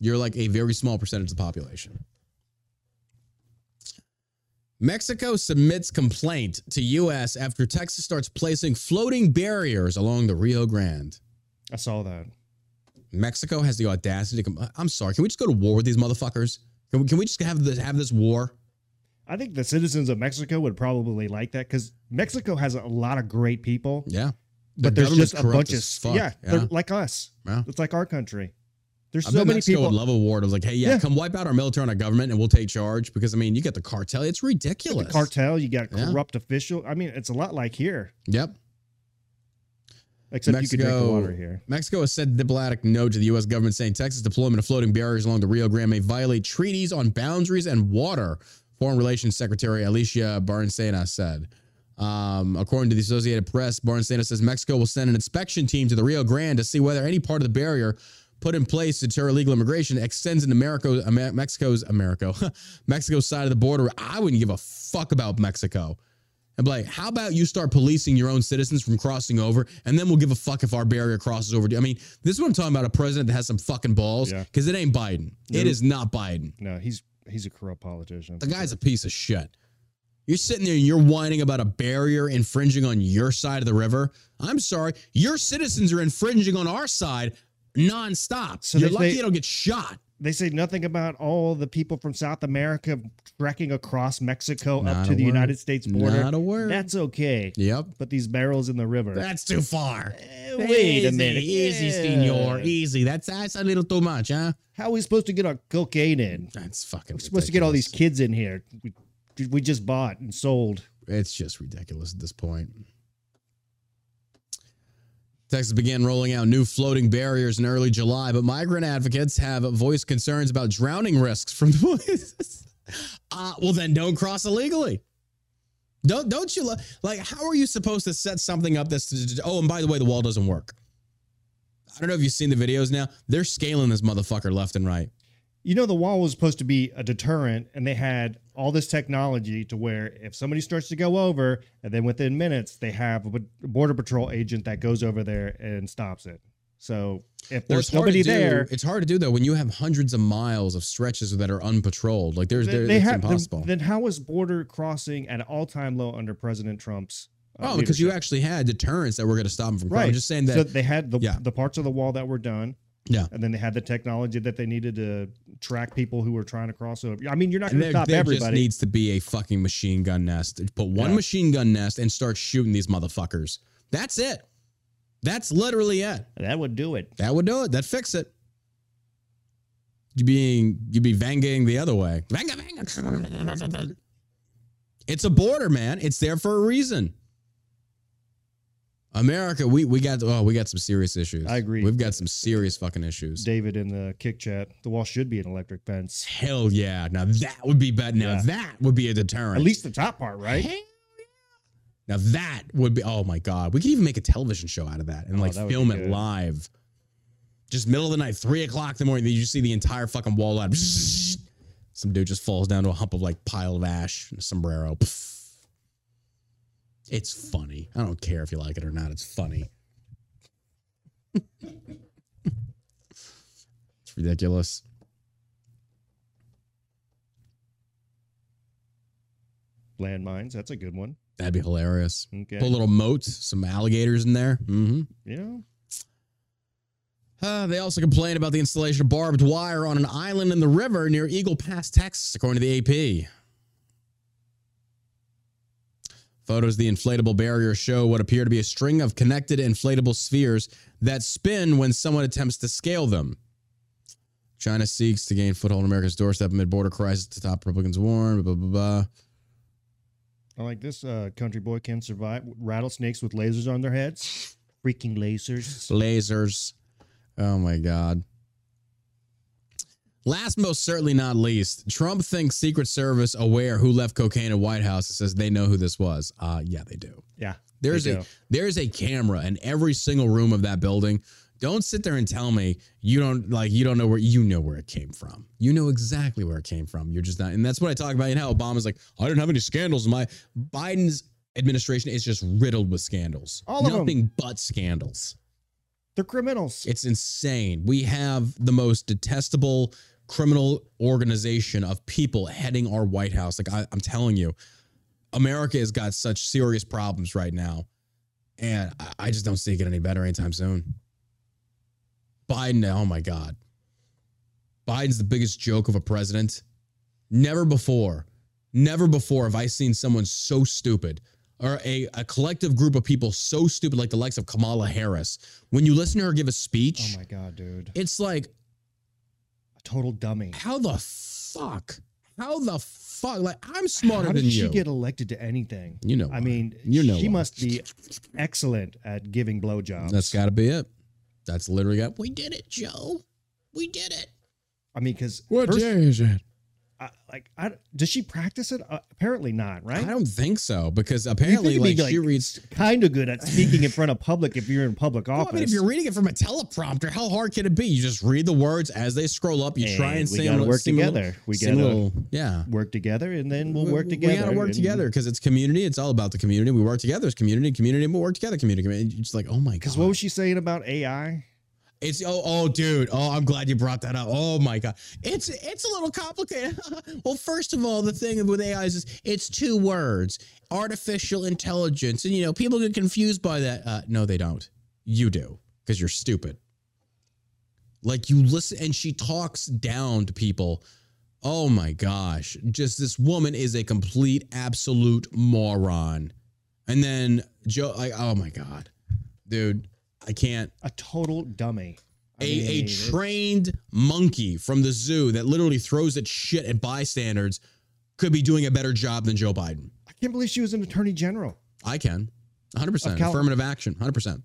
You're like a very small percentage of the population. Mexico submits complaint to U.S. after Texas starts placing floating barriers along the Rio Grande. I saw that. Mexico has the audacity to come. I'm sorry. Can we just go to war with these motherfuckers? Can we, can we just have this have this war? I think the citizens of Mexico would probably like that because Mexico has a lot of great people, Yeah. but Their there's just a bunch of fuck. yeah, Yeah. they're like us. Yeah. It's like our country. There's I so many Mexico people. would love a war. It was like, hey, yeah, Yeah. come wipe out our military and our government, and we'll take charge. Because I mean, you got the cartel. It's the ridiculous. cartel, you got corrupt official. I mean, it's a lot like here, Yep. Except you could drink the Mexico- water here. Mexico has said diplomatic no to the U.S. government saying Texas deployment of floating barriers along the Rio Grande may violate treaties on boundaries and water. Foreign Relations Secretary Alicia Bárcena said. Um, according to the Associated Press, Bárcena says Mexico will send an inspection team to the Rio Grande to see whether any part of the barrier put in place to deter illegal immigration extends into America, Mexico's America, Mexico's side of the border. I wouldn't give a fuck about Mexico. And be like, how about you start policing your own citizens from crossing over, and then we'll give a fuck if our barrier crosses over. I mean, this is what I'm talking about—a president that has some fucking balls. Yeah. Because it ain't Biden. It Nope. is not Biden. No, he's he's a corrupt politician. The guy's a piece of shit. You're sitting there and you're whining about a barrier infringing on your side of the river. I'm sorry, your citizens are infringing on our side nonstop. So you're they- lucky they- you don't get shot. They say nothing about all the people from South America trekking across Mexico Not up to the word. United States border. Not a word. That's okay. Yep. Put these barrels in the river. That's too far. Eh, wait a minute. Easy, Yeah. senor. Easy. That's that's a little too much, huh? How are we supposed to get our cocaine in? That's fucking. We're supposed to get all these kids in here. We, we just bought and sold. It's just ridiculous at this point. Texas began rolling out new floating barriers in early July, but migrant advocates have voiced concerns about drowning risks from the uh, well, then don't cross illegally. Don't don't you lo- like? How are you supposed to set something up that's oh, and by the way, the wall doesn't work. I don't know if you've seen the videos now. They're scaling this motherfucker left and right. You know, the wall was supposed to be a deterrent, and they had all this technology to where if somebody starts to go over, and then within minutes they have a border patrol agent that goes over there and stops it. So if there's it's hard to nobody do- there, It's hard to do though when you have hundreds of miles of stretches that are unpatrolled. Like there's, they, there, they it's have. Then, impossible. then how is border crossing at all-time low under President Trump's? uh, oh, because you actually had deterrents that were going to stop them from crossing. right. I'm just saying that. so they had the yeah. the parts of the wall that were done. Yeah. and then they had the technology that they needed to track people who were trying to cross over. I mean, you're not going to there, stop there just needs to be a fucking machine gun nest. Put one Yeah. machine gun nest and start shooting these motherfuckers. That's it. That's literally it. that would do it. That would do it. That fix it. You being you be vangang the other way. Vanga, vanga. It's a border, man. It's there for a reason. America, we we got oh we got some serious issues. I agree. We've got some serious fucking issues. David in the kick chat. The wall should be an electric fence. Hell yeah! Now that would be better. Now Yeah. that would be a deterrent. At least the top part, right? Hell yeah. Now that would be oh my god. We could even make a television show out of that and Oh, like that film it live. Just middle of the night, three o'clock in the morning. You see the entire fucking wall light. Some dude just falls down to a hump of like pile of ash and a sombrero. Pff. It's funny. I don't care if you like it or not. It's funny. it's ridiculous. Landmines. That's a good one. That'd be hilarious. Okay. Put a little moat, some alligators in there. Mm-hmm. You know, Uh, they also complained about the installation of barbed wire on an island in the river near Eagle Pass, Texas, according to the AP. Photos of the inflatable barrier show what appear to be a string of connected inflatable spheres that spin when someone attempts to scale them. China seeks to gain foothold on America's doorstep amid border crisis to top Republicans warn. Blah, blah, blah. I like this. Uh, country boy can survive rattlesnakes with lasers on their heads. Freaking lasers. Lasers. Oh my God. Last, most certainly not least, Trump thinks Secret Service aware who left cocaine at White House and says they know who this was. Uh, yeah, they do. Yeah. There's a do. there's a camera in every single room of that building. Don't sit there and tell me you don't like you don't know where you know where it came from. You know exactly where it came from. You're just not, and that's what I talk about. You know, how Obama's like, I didn't have any scandals. My Biden's administration is just riddled with scandals. All of 'em. Nothing but scandals. They're criminals. It's insane. We have the most detestable criminal organization of people heading our White House. Like I, I'm telling you, America has got such serious problems right now, and I, I just don't see it get any better anytime soon. Biden, oh my God, Biden's the biggest joke of a president. Never before, never before have I seen someone so stupid or a, a collective group of people so stupid, like the likes of Kamala Harris. When you listen to her give a speech, oh my god, dude. it's like, A total dummy. how the fuck? How the fuck? Like, I'm smarter How than did you. she get elected to anything? you know, I why. mean, You know she why. must be excellent at giving blowjobs. that's got to be it. That's literally got. We did it, Joe. We did it. I mean, because What first, day is it? I, like, I, does she practice it? Uh, apparently not, right? I don't think so because apparently, like, it'd she reads. kind of good at speaking in front of public if you're in public Well, office. I mean, if you're reading it from a teleprompter, how hard can it be? You just read the words as they scroll up. You try Hey, and we gotta work a little- together. We gotta little- yeah. work together, and then we'll work together. We gotta work and- together because it's community. It's all about the community. We work together as community. Community. We work together. Community. community. It's like, oh my god. Because what was she saying about AI? It's oh oh dude. Oh I'm glad you brought that up. Oh my god. It's it's a little complicated. Well first of all the thing with AI is it's two words artificial intelligence. And you know people get confused by that. Uh, no they don't. You do because you're stupid. Like you listen and she talks down to people. Oh my gosh. Just this woman is a complete absolute moron. And then Joe like oh my god. Dude I can't A total dummy. I a, mean, a trained monkey from the zoo that literally throws its shit at bystanders could be doing a better job than Joe Biden. I can't believe she was an attorney general. I can. 100%. Cal- Affirmative action. 100%.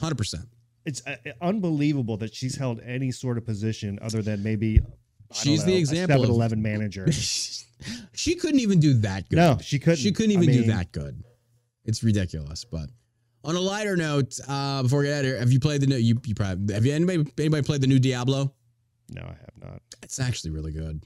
100%. It's uh, unbelievable that she's held any sort of position other than maybe. She's the example of- 7 Eleven manager. she couldn't even do that good. no, she couldn't. She couldn't I even do that good. It's ridiculous. But on a lighter note, uh, before we get out of here, have you played the new? You, you probably have you anybody anybody played the new Diablo? No, I have not. It's actually really good.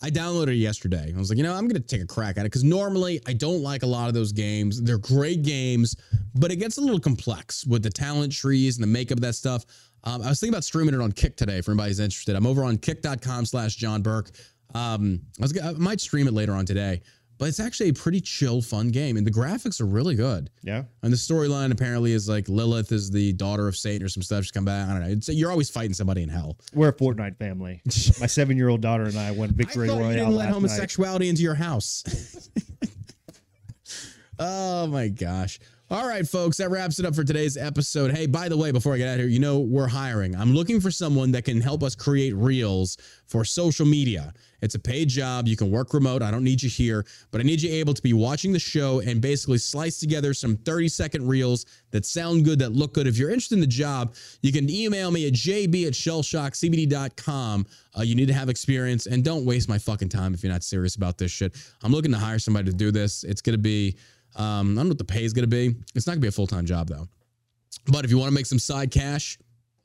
I downloaded it yesterday. I was like, you know, I'm going to take a crack at it because normally I don't like a lot of those games. They're great games, but it gets a little complex with the talent trees and the makeup of that stuff. Um, I was thinking about streaming it on Kick today for anybody who's interested. I'm over on kick.com slash John Burke. Um, I, was, I might stream it later on today, but it's actually a pretty chill, fun game. And the graphics are really good. Yeah. And the storyline apparently is like Lilith is the daughter of Satan or some stuff. She's come back. I don't know. It's, you're always fighting somebody in hell. We're a Fortnite family. My seven year old daughter and I won Victory I Royale. you didn't let last night. homosexuality into your house. oh my gosh. All right, folks, that wraps it up for today's episode. Hey, by the way, before I get out of here, you know, we're hiring. I'm looking for someone that can help us create reels for social media. It's a paid job. You can work remote. I don't need you here, but I need you able to be watching the show and basically slice together some 30 second reels that sound good, that look good. If you're interested in the job, you can email me at jb at shellshockcbd.com. Uh, you need to have experience and don't waste my fucking time if you're not serious about this shit. I'm looking to hire somebody to do this. It's going to be, um, I don't know what the pay is going to be. It's not going to be a full time job though. But if you want to make some side cash,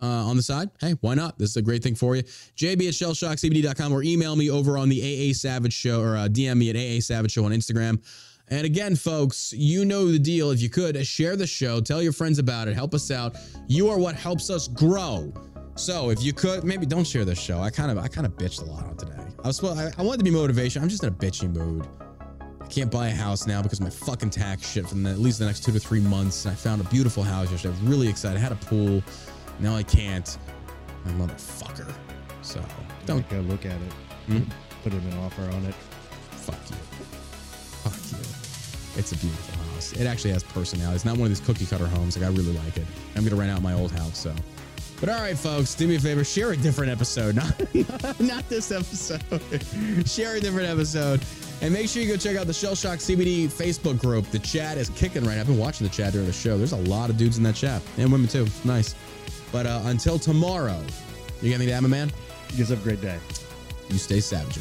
uh, on the side, hey, why not? This is a great thing for you. JB at shellshockcbd.com or email me over on the AA Savage Show or uh, DM me at AA Savage Show on Instagram. And again, folks, you know the deal. If you could, uh, share the show, tell your friends about it, help us out. You are what helps us grow. So if you could, maybe don't share this show. I kind of, I kind of bitched a lot on today. I was, I, I wanted to be motivation. I'm just in a bitchy mood. I can't buy a house now because my fucking tax shit for the, at least the next two to three months. And I found a beautiful house yesterday. I was really excited. I had a pool. Now I can't. My motherfucker. So don't Go look at it. Hmm? Put in an offer on it. fuck you. Fuck you. It's a beautiful house. It actually has personality. It's not one of these cookie cutter homes. Like I really like it. I'm gonna rent out my old house. So. But all right, folks, do me a favor, share a different episode, not, not this episode. share a different episode. And make sure you go check out the Shell Shock CBD Facebook group. The chat is kicking right. I've been watching the chat during the show. There's a lot of dudes in that chat and women too. Nice. But uh, until tomorrow, you got anything to add, my man? You guys have a great day. You stay savage.